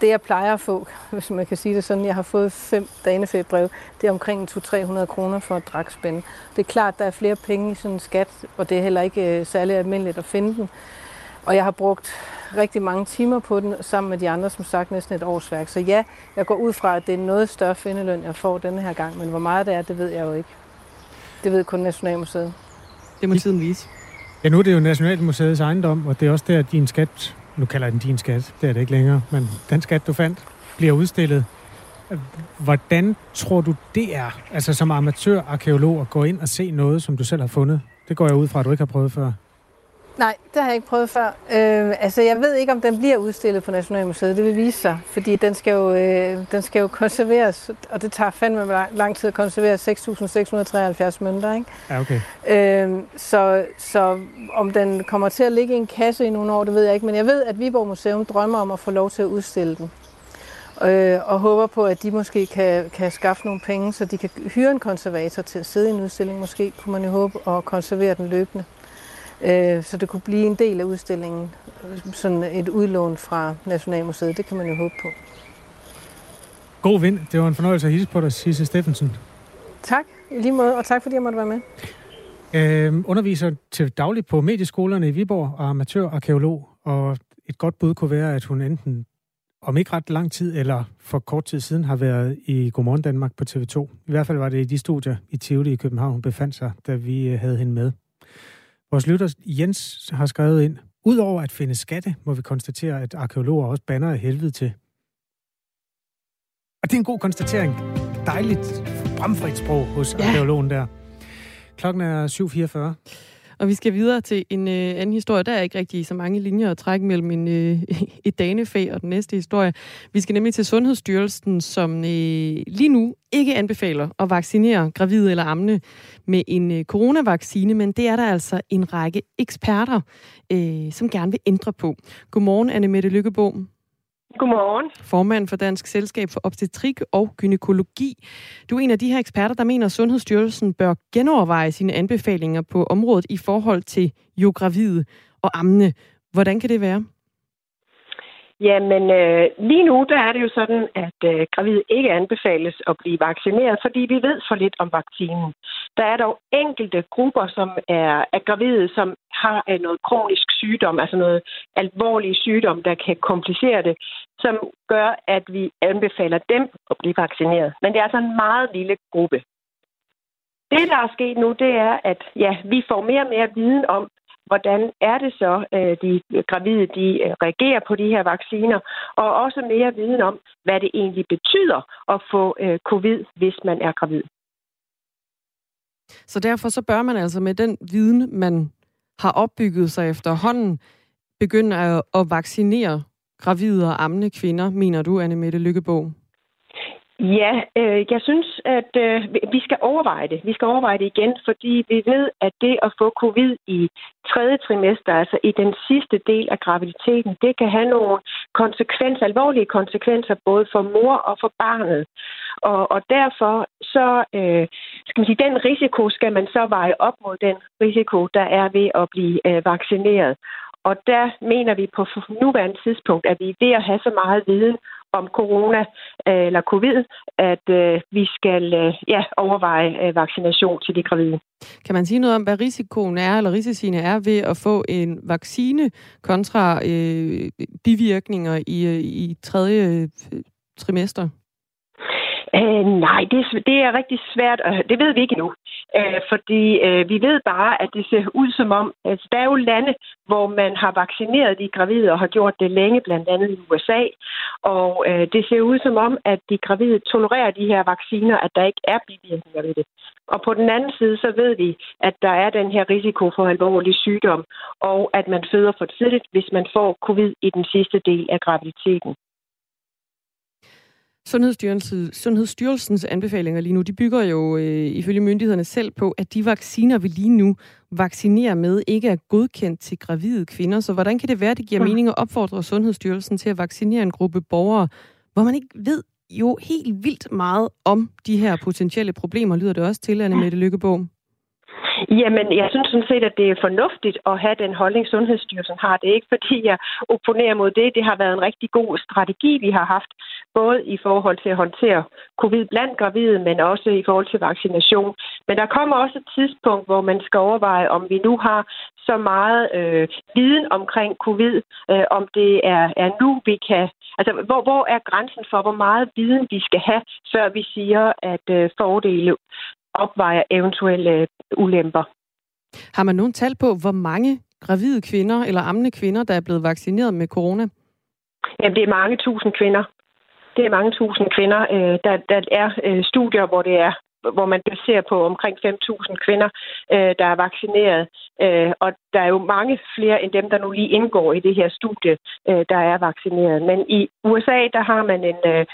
det jeg plejer at få, (laughs) hvis man kan sige det sådan, jeg har fået fem danefæ-brev, det er omkring 200-300 kroner for et drakspænde. Det er klart, der er flere penge i sådan en skat, og det er heller ikke øh, særlig almindeligt at finde den. Og jeg har brugt rigtig mange timer på den, sammen med de andre, som sagt næsten et års værk. Så ja, jeg går ud fra, at det er noget større findeløn, jeg får denne her gang, men hvor meget det er, det ved jeg jo ikke. Det ved kun Nationalmuseet. Det må tiden vise. Ja, nu er det jo Nationalmuseets ejendom, og det er også der, at din skat, nu kalder jeg den din skat, det er det ikke længere, men den skat, du fandt, bliver udstillet. Hvordan tror du, det er, altså som amatørarkeolog, at gå ind og se noget, som du selv har fundet? Det går jeg ud fra, at du ikke har prøvet før. Nej, det har jeg ikke prøvet før. Øh, altså, jeg ved ikke, om den bliver udstillet på Nationalmuseet. Det vil vise sig, fordi den skal jo, øh, den skal jo konserveres, og det tager fandme lang tid at konservere 6.673 mønter, ikke? Ja, okay. Øh, så, så om den kommer til at ligge i en kasse i nogle år, det ved jeg ikke, men jeg ved, at Viborg Museum drømmer om at få lov til at udstille den. Øh, og håber på, at de måske kan, kan skaffe nogle penge, så de kan hyre en konservator til at sidde i en udstilling. Måske kunne man jo håbe at konservere den løbende. Øh, så det kunne blive en del af udstillingen, sådan et udlån fra Nationalmuseet. Det kan man jo håbe på. God vind. Det var en fornøjelse at hilse på dig, Sisse Steffensen. Tak, i lige måde, og tak fordi jeg måtte være med. Øh, underviser til dagligt på medieskolerne i Viborg og amatørarkeolog, og et godt bud kunne være, at hun enten om ikke ret lang tid eller for kort tid siden har været i Godmorgen Danmark på TV2. I hvert fald var det i de studier i Tivoli i København, hun befandt sig, da vi øh, havde hende med. Vores lytter Jens har skrevet ind, Udover at finde skatte, må vi konstatere, at arkeologer også banner af helvede til. Og det er en god konstatering. Dejligt bramfrit sprog hos ja. arkeologen der. Klokken er 7.44. Og vi skal videre til en øh, anden historie. Der er ikke rigtig så mange linjer at trække mellem en, øh, (laughs) et danefag og den næste historie. Vi skal nemlig til Sundhedsstyrelsen, som øh, lige nu ikke anbefaler at vaccinere gravide eller ammende med en øh, coronavaccine, men det er der altså en række eksperter, øh, som gerne vil ændre på. Godmorgen, Anne Mette Lykkebo. Godmorgen. Formand for Dansk Selskab for Obstetrik og Gynækologi. Du er en af de her eksperter, der mener, at Sundhedsstyrelsen bør genoverveje sine anbefalinger på området i forhold til jo gravide og ammende. Hvordan kan det være? Jamen, øh, lige nu der er det jo sådan, at øh, gravide ikke anbefales at blive vaccineret, fordi vi ved for lidt om vaccinen. Der er dog enkelte grupper, som er, er gravide, som har øh, noget kronisk sygdom, altså noget alvorlig sygdom, der kan komplicere det, som gør, at vi anbefaler dem at blive vaccineret. Men det er altså en meget lille gruppe. Det, der er sket nu, det er, at ja, vi får mere og mere viden om, hvordan er det så, øh, de gravide de øh, reagerer på de her vacciner, og også mere viden om, hvad det egentlig betyder at få øh, covid, hvis man er gravid. Så derfor så bør man altså med den viden, man har opbygget sig efterhånden, begynde at, at vaccinere gravide og ammende kvinder, mener du, Anne Mette Lykkebog? Ja, øh, jeg synes, at øh, vi skal overveje det. Vi skal overveje det igen, fordi vi ved, at det at få covid i tredje trimester, altså i den sidste del af graviditeten, det kan have nogle konsekvenser, alvorlige konsekvenser, både for mor og for barnet. Og, og derfor så, øh, skal man sige, den risiko skal man så veje op mod den risiko, der er ved at blive øh, vaccineret. Og der mener vi på nuværende tidspunkt, at vi er ved at have så meget viden om corona øh, eller covid, at øh, vi skal øh, ja, overveje øh, vaccination til de gravide. Kan man sige noget om, hvad risikoen er, eller risiciene er ved at få en vaccine kontra øh, bivirkninger i, øh, i tredje øh, trimester? Øh, nej, det, det er rigtig svært, og det ved vi ikke endnu. Øh, fordi øh, vi ved bare, at det ser ud som om, altså der er jo lande, hvor man har vaccineret de gravide og har gjort det længe, blandt andet i USA. Og øh, det ser ud som om, at de gravide tolererer de her vacciner, at der ikke er bivirkninger ved det. Og på den anden side, så ved vi, at der er den her risiko for alvorlig sygdom, og at man føder for tidligt, hvis man får covid i den sidste del af graviditeten. Sundhedsstyrelsen, Sundhedsstyrelsens anbefalinger lige nu, de bygger jo øh, ifølge myndighederne selv på, at de vacciner, vi lige nu vaccinerer med, ikke er godkendt til gravide kvinder. Så hvordan kan det være, det giver mening at opfordre Sundhedsstyrelsen til at vaccinere en gruppe borgere, hvor man ikke ved jo helt vildt meget om de her potentielle problemer, lyder det også til, Anne Mette Lykkebog? Jamen, jeg synes sådan set, at det er fornuftigt at have den holdning, Sundhedsstyrelsen har. Det er ikke, fordi jeg opponerer mod det. Det har været en rigtig god strategi, vi har haft, både i forhold til at håndtere covid blandt gravide, men også i forhold til vaccination. Men der kommer også et tidspunkt, hvor man skal overveje, om vi nu har så meget øh, viden omkring covid, øh, om det er, er nu, vi kan... Altså, hvor, hvor er grænsen for, hvor meget viden vi skal have, før vi siger, at øh, fordele opvejer eventuelle øh, ulemper. Har man nogen tal på, hvor mange gravide kvinder eller ammende kvinder, der er blevet vaccineret med corona? Jamen, det er mange tusind kvinder. Det er mange tusind kvinder. Øh, der, der er øh, studier, hvor det er hvor man baserer på omkring 5.000 kvinder, øh, der er vaccineret. Øh, og der er jo mange flere end dem, der nu lige indgår i det her studie, øh, der er vaccineret. Men i USA, der har man en,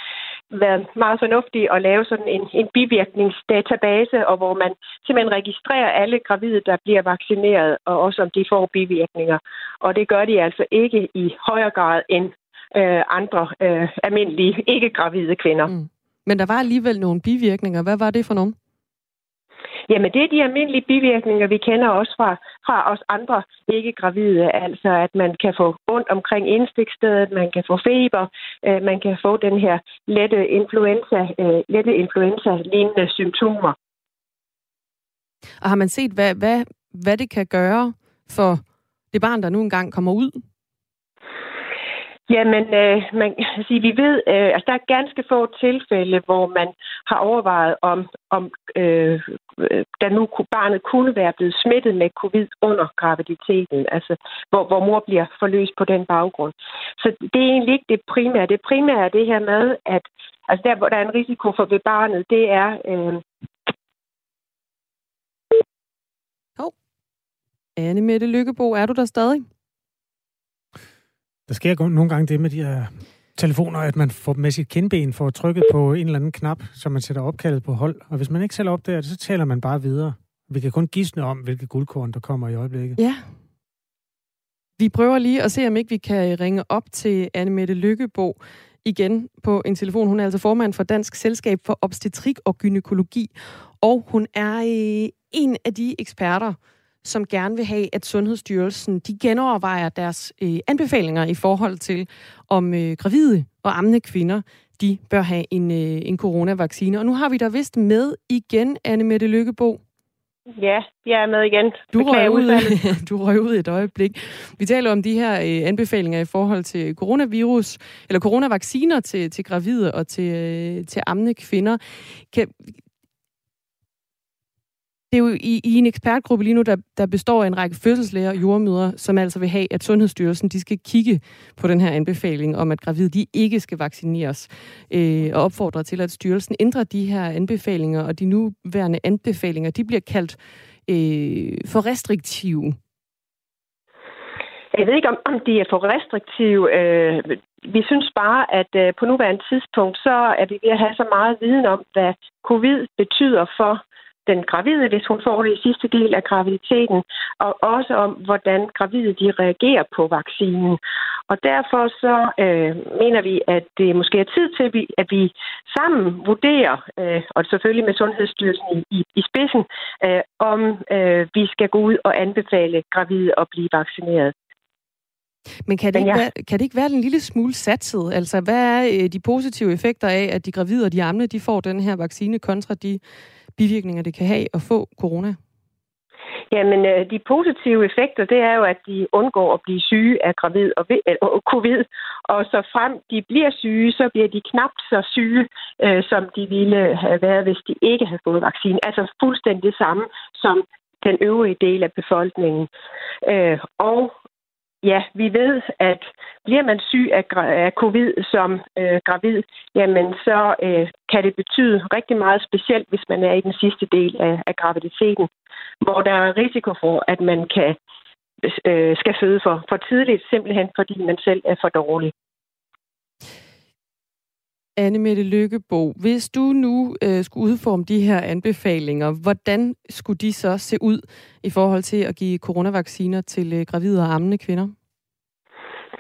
været meget fornuftig at lave sådan en, en bivirkningsdatabase, og hvor man simpelthen registrerer alle gravide, der bliver vaccineret, og også om de får bivirkninger. Og det gør de altså ikke i højere grad end øh, andre øh, almindelige ikke-gravide kvinder. Mm. Men der var alligevel nogle bivirkninger. Hvad var det for nogle? Jamen, det er de almindelige bivirkninger, vi kender også fra, fra os andre ikke-gravide. Altså, at man kan få ondt omkring indstikstedet, man kan få feber, øh, man kan få den her lette influenza, øh, lette influenza-lignende symptomer. Og har man set, hvad, hvad, hvad det kan gøre for det barn, der nu engang kommer ud? Jamen, øh, man kan sige, vi ved, øh, altså der er ganske få tilfælde, hvor man har overvejet, om, om øh, øh der nu barnet kunne være blevet smittet med covid under graviditeten, altså hvor, hvor mor bliver forløst på den baggrund. Så det er egentlig ikke det primære. Det primære er det her med, at altså der, hvor der er en risiko for ved barnet, det er... Øh, oh. Anne Mette Lykkebo, er du der stadig? Der sker nogle gange det med de her telefoner, at man får med sit kindben får trykket på en eller anden knap, så man sætter opkaldet på hold. Og hvis man ikke selv opdager det, så taler man bare videre. Vi kan kun gisne om, hvilke guldkorn, der kommer i øjeblikket. Ja. Vi prøver lige at se, om ikke vi kan ringe op til Anne Mette Lykkebo igen på en telefon. Hun er altså formand for Dansk Selskab for Obstetrik og Gynækologi, og hun er øh, en af de eksperter, som gerne vil have, at Sundhedsstyrelsen de genovervejer deres øh, anbefalinger i forhold til, om øh, gravide og ammende kvinder de bør have en, øh, en coronavaccine. Og nu har vi der vist med igen, Anne Mette Lykkebo. Ja, jeg er med igen. Du røg, ud, (laughs) du røg ud et øjeblik. Vi taler om de her øh, anbefalinger i forhold til coronavirus, eller coronavacciner til, til gravide og til, øh, til ammende kvinder. Kan, det er jo i, i en ekspertgruppe lige nu, der, der består af en række fødselslæger og jordmøder, som altså vil have, at Sundhedsstyrelsen de skal kigge på den her anbefaling om, at gravide de ikke skal vaccineres, øh, og opfordre til, at styrelsen ændrer de her anbefalinger, og de nuværende anbefalinger, de bliver kaldt øh, for restriktive. Jeg ved ikke, om, om de er for restriktive. Øh, vi synes bare, at øh, på nuværende tidspunkt, så er vi ved at have så meget viden om, hvad covid betyder for den gravide, hvis hun får det i sidste del af graviditeten, og også om, hvordan gravide de reagerer på vaccinen. Og derfor så øh, mener vi, at det måske er tid til, at vi sammen vurderer, øh, og selvfølgelig med Sundhedsstyrelsen i, i, i spidsen, øh, om øh, vi skal gå ud og anbefale gravide at blive vaccineret. Men kan det, ikke ja. være, kan det ikke være en lille smule satset? Altså, hvad er øh, de positive effekter af, at de gravide og de amne, de får den her vaccine kontra de bivirkninger, det kan have at få corona? Jamen, øh, de positive effekter, det er jo, at de undgår at blive syge af gravid og, øh, covid. Og så frem de bliver syge, så bliver de knapt så syge, øh, som de ville have været, hvis de ikke havde fået vaccine. Altså fuldstændig det samme som den øvrige del af befolkningen. Øh, og ja, vi ved, at bliver man syg af, af covid som øh, gravid, jamen så øh, kan det betyde rigtig meget specielt, hvis man er i den sidste del af, af graviditeten, hvor der er risiko for, at man kan øh, skal føde for, for tidligt, simpelthen fordi man selv er for dårlig. Anne Mette Lykkebo, hvis du nu øh, skulle udforme de her anbefalinger, hvordan skulle de så se ud i forhold til at give coronavacciner til øh, gravide og ammende kvinder?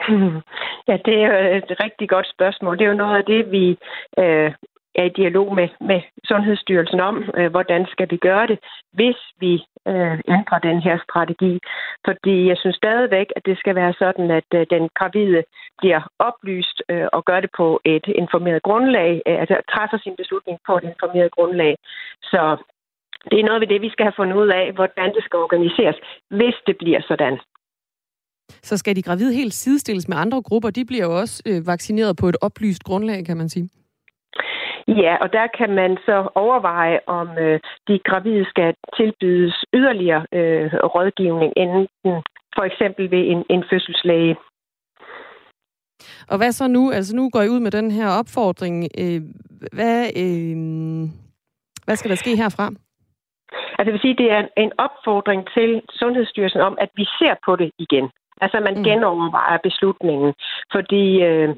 (laughs) Ja, det er jo et rigtig godt spørgsmål. Det er jo noget af det, vi øh, er i dialog med, med Sundhedsstyrelsen om, øh, hvordan skal vi gøre det, hvis vi øh, ændrer den her strategi. Fordi jeg synes stadigvæk, at det skal være sådan, at øh, den gravide bliver oplyst øh, og gør det på et informeret grundlag, øh, altså træffer sin beslutning på et informeret grundlag. Så det er noget ved det, vi skal have fundet ud af, hvordan det skal organiseres, hvis det bliver sådan så skal de gravide helt sidestilles med andre grupper. De bliver jo også øh, vaccineret på et oplyst grundlag, kan man sige. Ja, og der kan man så overveje, om øh, de gravide skal tilbydes yderligere øh, rådgivning, enten for eksempel ved en, en fødselslæge. Og hvad så nu? Altså nu går I ud med den her opfordring. Øh, hvad, øh, hvad skal der ske herfra? Altså det vil sige, det er en opfordring til Sundhedsstyrelsen om, at vi ser på det igen. Altså, man mm. genovervejer beslutningen, fordi øh,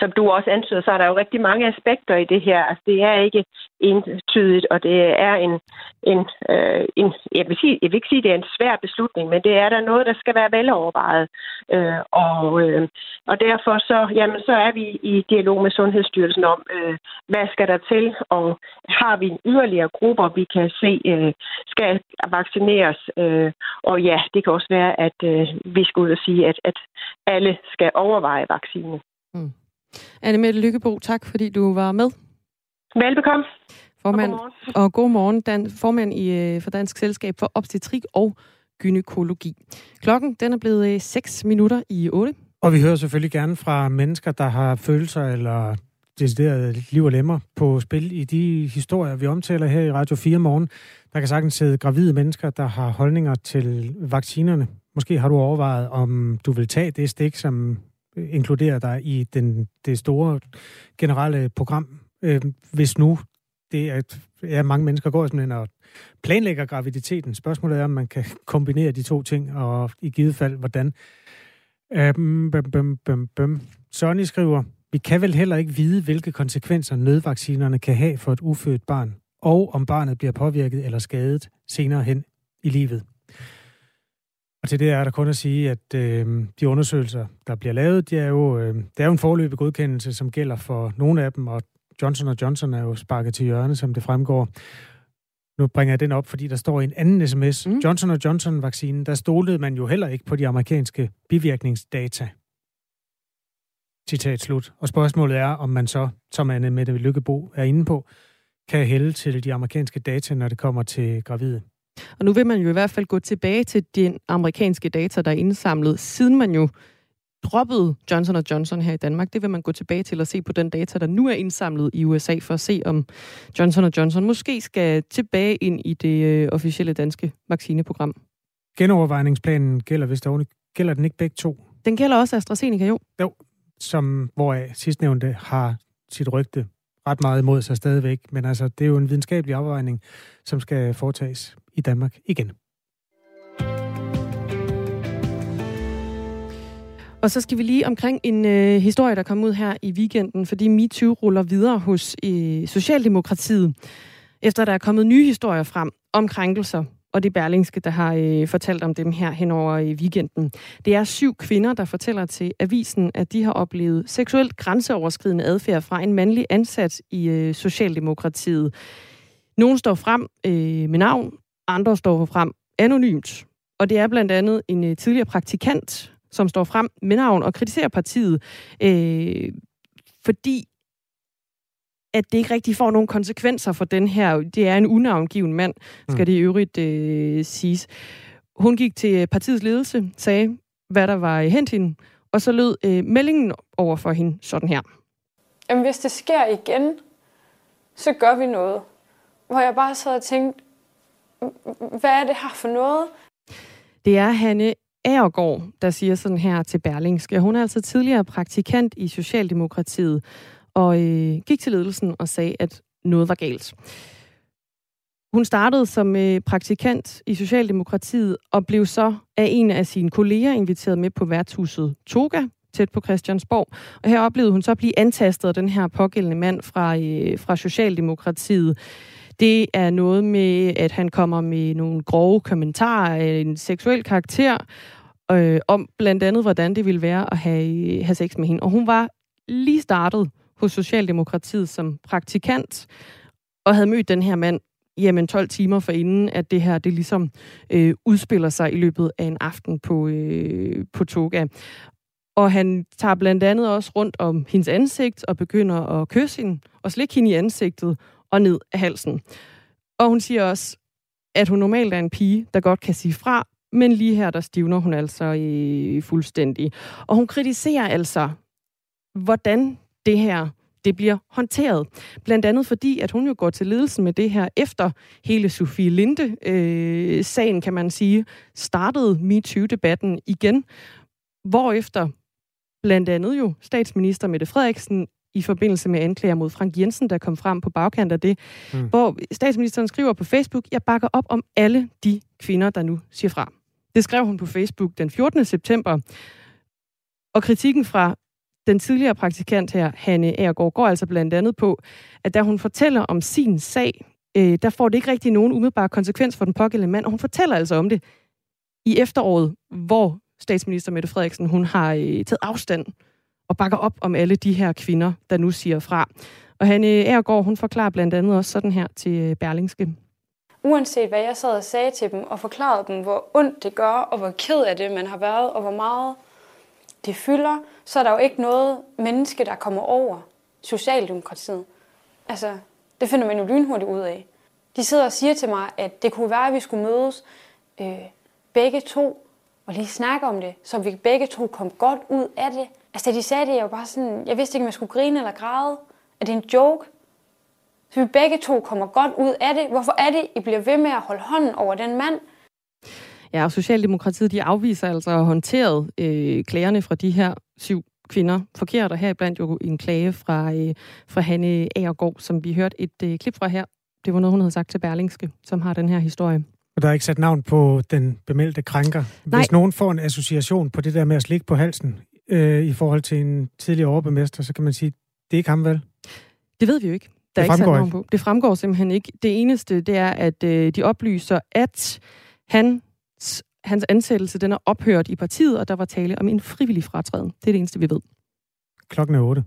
som du også antyder, så er der jo rigtig mange aspekter i det her. Altså, det er ikke entydigt, og det er en, en, øh, en jeg, vil sige, jeg vil ikke sige, at det er en svær beslutning, men det er der noget, der skal være velovervejet. Øh, og, øh, og derfor så, jamen, så er vi i dialog med Sundhedsstyrelsen om, øh, hvad skal der til, og har vi yderligere grupper, vi kan se, øh, skal vaccineres. Øh, og ja, det kan også være, at øh, vi skal ud og sige, at, at alle skal overveje vaccine. Mm. Anne Mette Lykkebo, tak fordi du var med. Velbekomme. Formand, og god morgen. Og god morgen Dan, formand i, øh, for Dansk Selskab for Obstetrik og Gynækologi. Klokken den er blevet 6 øh, minutter i 8. Og vi hører selvfølgelig gerne fra mennesker, der har følelser eller decideret liv og lemmer på spil i de historier, vi omtaler her i Radio 4 morgen. Der kan sagtens sidde gravide mennesker, der har holdninger til vaccinerne. Måske har du overvejet, om du vil tage det stik, som inkludere dig i den, det store generelle program, øh, hvis nu det er, at ja, mange mennesker går simpelthen og planlægger graviditeten. Spørgsmålet er, om man kan kombinere de to ting, og i givet fald, hvordan. Øhm, bøm, bøm, bøm, bøm. Sonny skriver, vi kan vel heller ikke vide, hvilke konsekvenser nødvaccinerne kan have for et ufødt barn, og om barnet bliver påvirket eller skadet senere hen i livet. Og til det er der kun at sige, at øh, de undersøgelser, der bliver lavet, det er jo, øh, det er jo en forløbig godkendelse, som gælder for nogle af dem, og Johnson Johnson er jo sparket til hjørne, som det fremgår. Nu bringer jeg den op, fordi der står i en anden sms. Mm. Johnson Johnson-vaccinen, der stolede man jo heller ikke på de amerikanske bivirkningsdata. Citat slut. Og spørgsmålet er, om man så, som Anne Mette Lykkebo er inde på, kan hælde til de amerikanske data, når det kommer til gravide. Og nu vil man jo i hvert fald gå tilbage til de amerikanske data, der er indsamlet, siden man jo droppede Johnson Johnson her i Danmark. Det vil man gå tilbage til og se på den data, der nu er indsamlet i USA, for at se, om Johnson Johnson måske skal tilbage ind i det øh, officielle danske vaccineprogram. Genovervejningsplanen gælder, hvis der gælder den ikke begge to? Den gælder også AstraZeneca, jo. Jo, som hvor sidstnævnte har sit rygte ret meget imod sig stadigvæk. Men altså, det er jo en videnskabelig afvejning, som skal foretages i Danmark igen. Og så skal vi lige omkring en øh, historie, der kom ud her i weekenden, fordi MeToo ruller videre hos øh, Socialdemokratiet, efter der er kommet nye historier frem om krænkelser og det er Berlingske, der har øh, fortalt om dem her hen over i weekenden. Det er syv kvinder, der fortæller til avisen, at de har oplevet seksuelt grænseoverskridende adfærd fra en mandlig ansat i øh, Socialdemokratiet. Nogle står frem øh, med navn, andre står frem anonymt. Og det er blandt andet en øh, tidligere praktikant, som står frem med navn og kritiserer partiet, øh, fordi at det ikke rigtig får nogen konsekvenser for den her. Det er en unavngiven mand, skal mm. det i øvrigt øh, siges. Hun gik til partiets ledelse, sagde, hvad der var hent hende, og så lød øh, meldingen over for hende sådan her. Jamen, hvis det sker igen, så gør vi noget. Hvor jeg bare sad og tænkte, hvad er det her for noget? Det er Hanne Aargaard, der siger sådan her til Berlingske. Hun er altså tidligere praktikant i Socialdemokratiet, og øh, gik til ledelsen og sagde, at noget var galt. Hun startede som øh, praktikant i Socialdemokratiet og blev så af en af sine kolleger inviteret med på værtshuset Toga, tæt på Christiansborg. Og her oplevede hun så at blive antastet af den her pågældende mand fra, øh, fra Socialdemokratiet. Det er noget med, at han kommer med nogle grove kommentarer af en seksuel karakter, øh, om blandt andet, hvordan det ville være at have, øh, have sex med hende. Og hun var lige startet hos Socialdemokratiet som praktikant, og havde mødt den her mand jamen 12 timer for inden, at det her det ligesom øh, udspiller sig i løbet af en aften på, øh, på Toga. Og han tager blandt andet også rundt om hendes ansigt og begynder at kysse hende og slikke hende i ansigtet og ned af halsen. Og hun siger også, at hun normalt er en pige, der godt kan sige fra, men lige her, der stivner hun altså i fuldstændig. Og hun kritiserer altså, hvordan det her det bliver håndteret. Blandt andet fordi, at hun jo går til ledelsen med det her efter hele Sofie Linde-sagen, øh, kan man sige, startede MeToo-debatten igen, hvorefter blandt andet jo statsminister Mette Frederiksen i forbindelse med anklager mod Frank Jensen, der kom frem på bagkant af det, mm. hvor statsministeren skriver på Facebook, jeg bakker op om alle de kvinder, der nu siger fra. Det skrev hun på Facebook den 14. september, og kritikken fra den tidligere praktikant her, Hanne Aargaard, går altså blandt andet på, at da hun fortæller om sin sag, øh, der får det ikke rigtig nogen umiddelbare konsekvens for den pågældende mand, og hun fortæller altså om det i efteråret, hvor statsminister Mette Frederiksen, hun har øh, taget afstand og bakker op om alle de her kvinder, der nu siger fra. Og Hanne Aargaard, hun forklarer blandt andet også sådan her til øh, Berlingske. Uanset hvad jeg sad og sagde til dem og forklarede dem, hvor ondt det gør, og hvor ked af det man har været, og hvor meget det fylder, så er der jo ikke noget menneske, der kommer over Socialdemokratiet. Altså, det finder man jo lynhurtigt ud af. De sidder og siger til mig, at det kunne være, at vi skulle mødes øh, begge to og lige snakke om det, så vi begge to kom godt ud af det. Altså, da de sagde det, jeg var bare sådan, jeg vidste ikke, om jeg skulle grine eller græde. Er det en joke? Så vi begge to kommer godt ud af det. Hvorfor er det, I bliver ved med at holde hånden over den mand, Ja, og Socialdemokratiet de afviser altså at håndtere øh, klagerne fra de her syv kvinder forkert, og heriblandt jo en klage fra, øh, fra Hanne Agergaard, som vi hørte et øh, klip fra her. Det var noget, hun havde sagt til Berlingske, som har den her historie. Og der er ikke sat navn på den bemeldte krænker. Nej. Hvis nogen får en association på det der med at slikke på halsen øh, i forhold til en tidligere overborgmester, så kan man sige, det er ikke ham vel? Det ved vi jo ikke. Der det er ikke sat navn på. Det fremgår simpelthen ikke. Det eneste, det er, at øh, de oplyser, at han hans ansættelse den er ophørt i partiet, og der var tale om en frivillig fratræden. Det er det eneste, vi ved. Klokken er 8.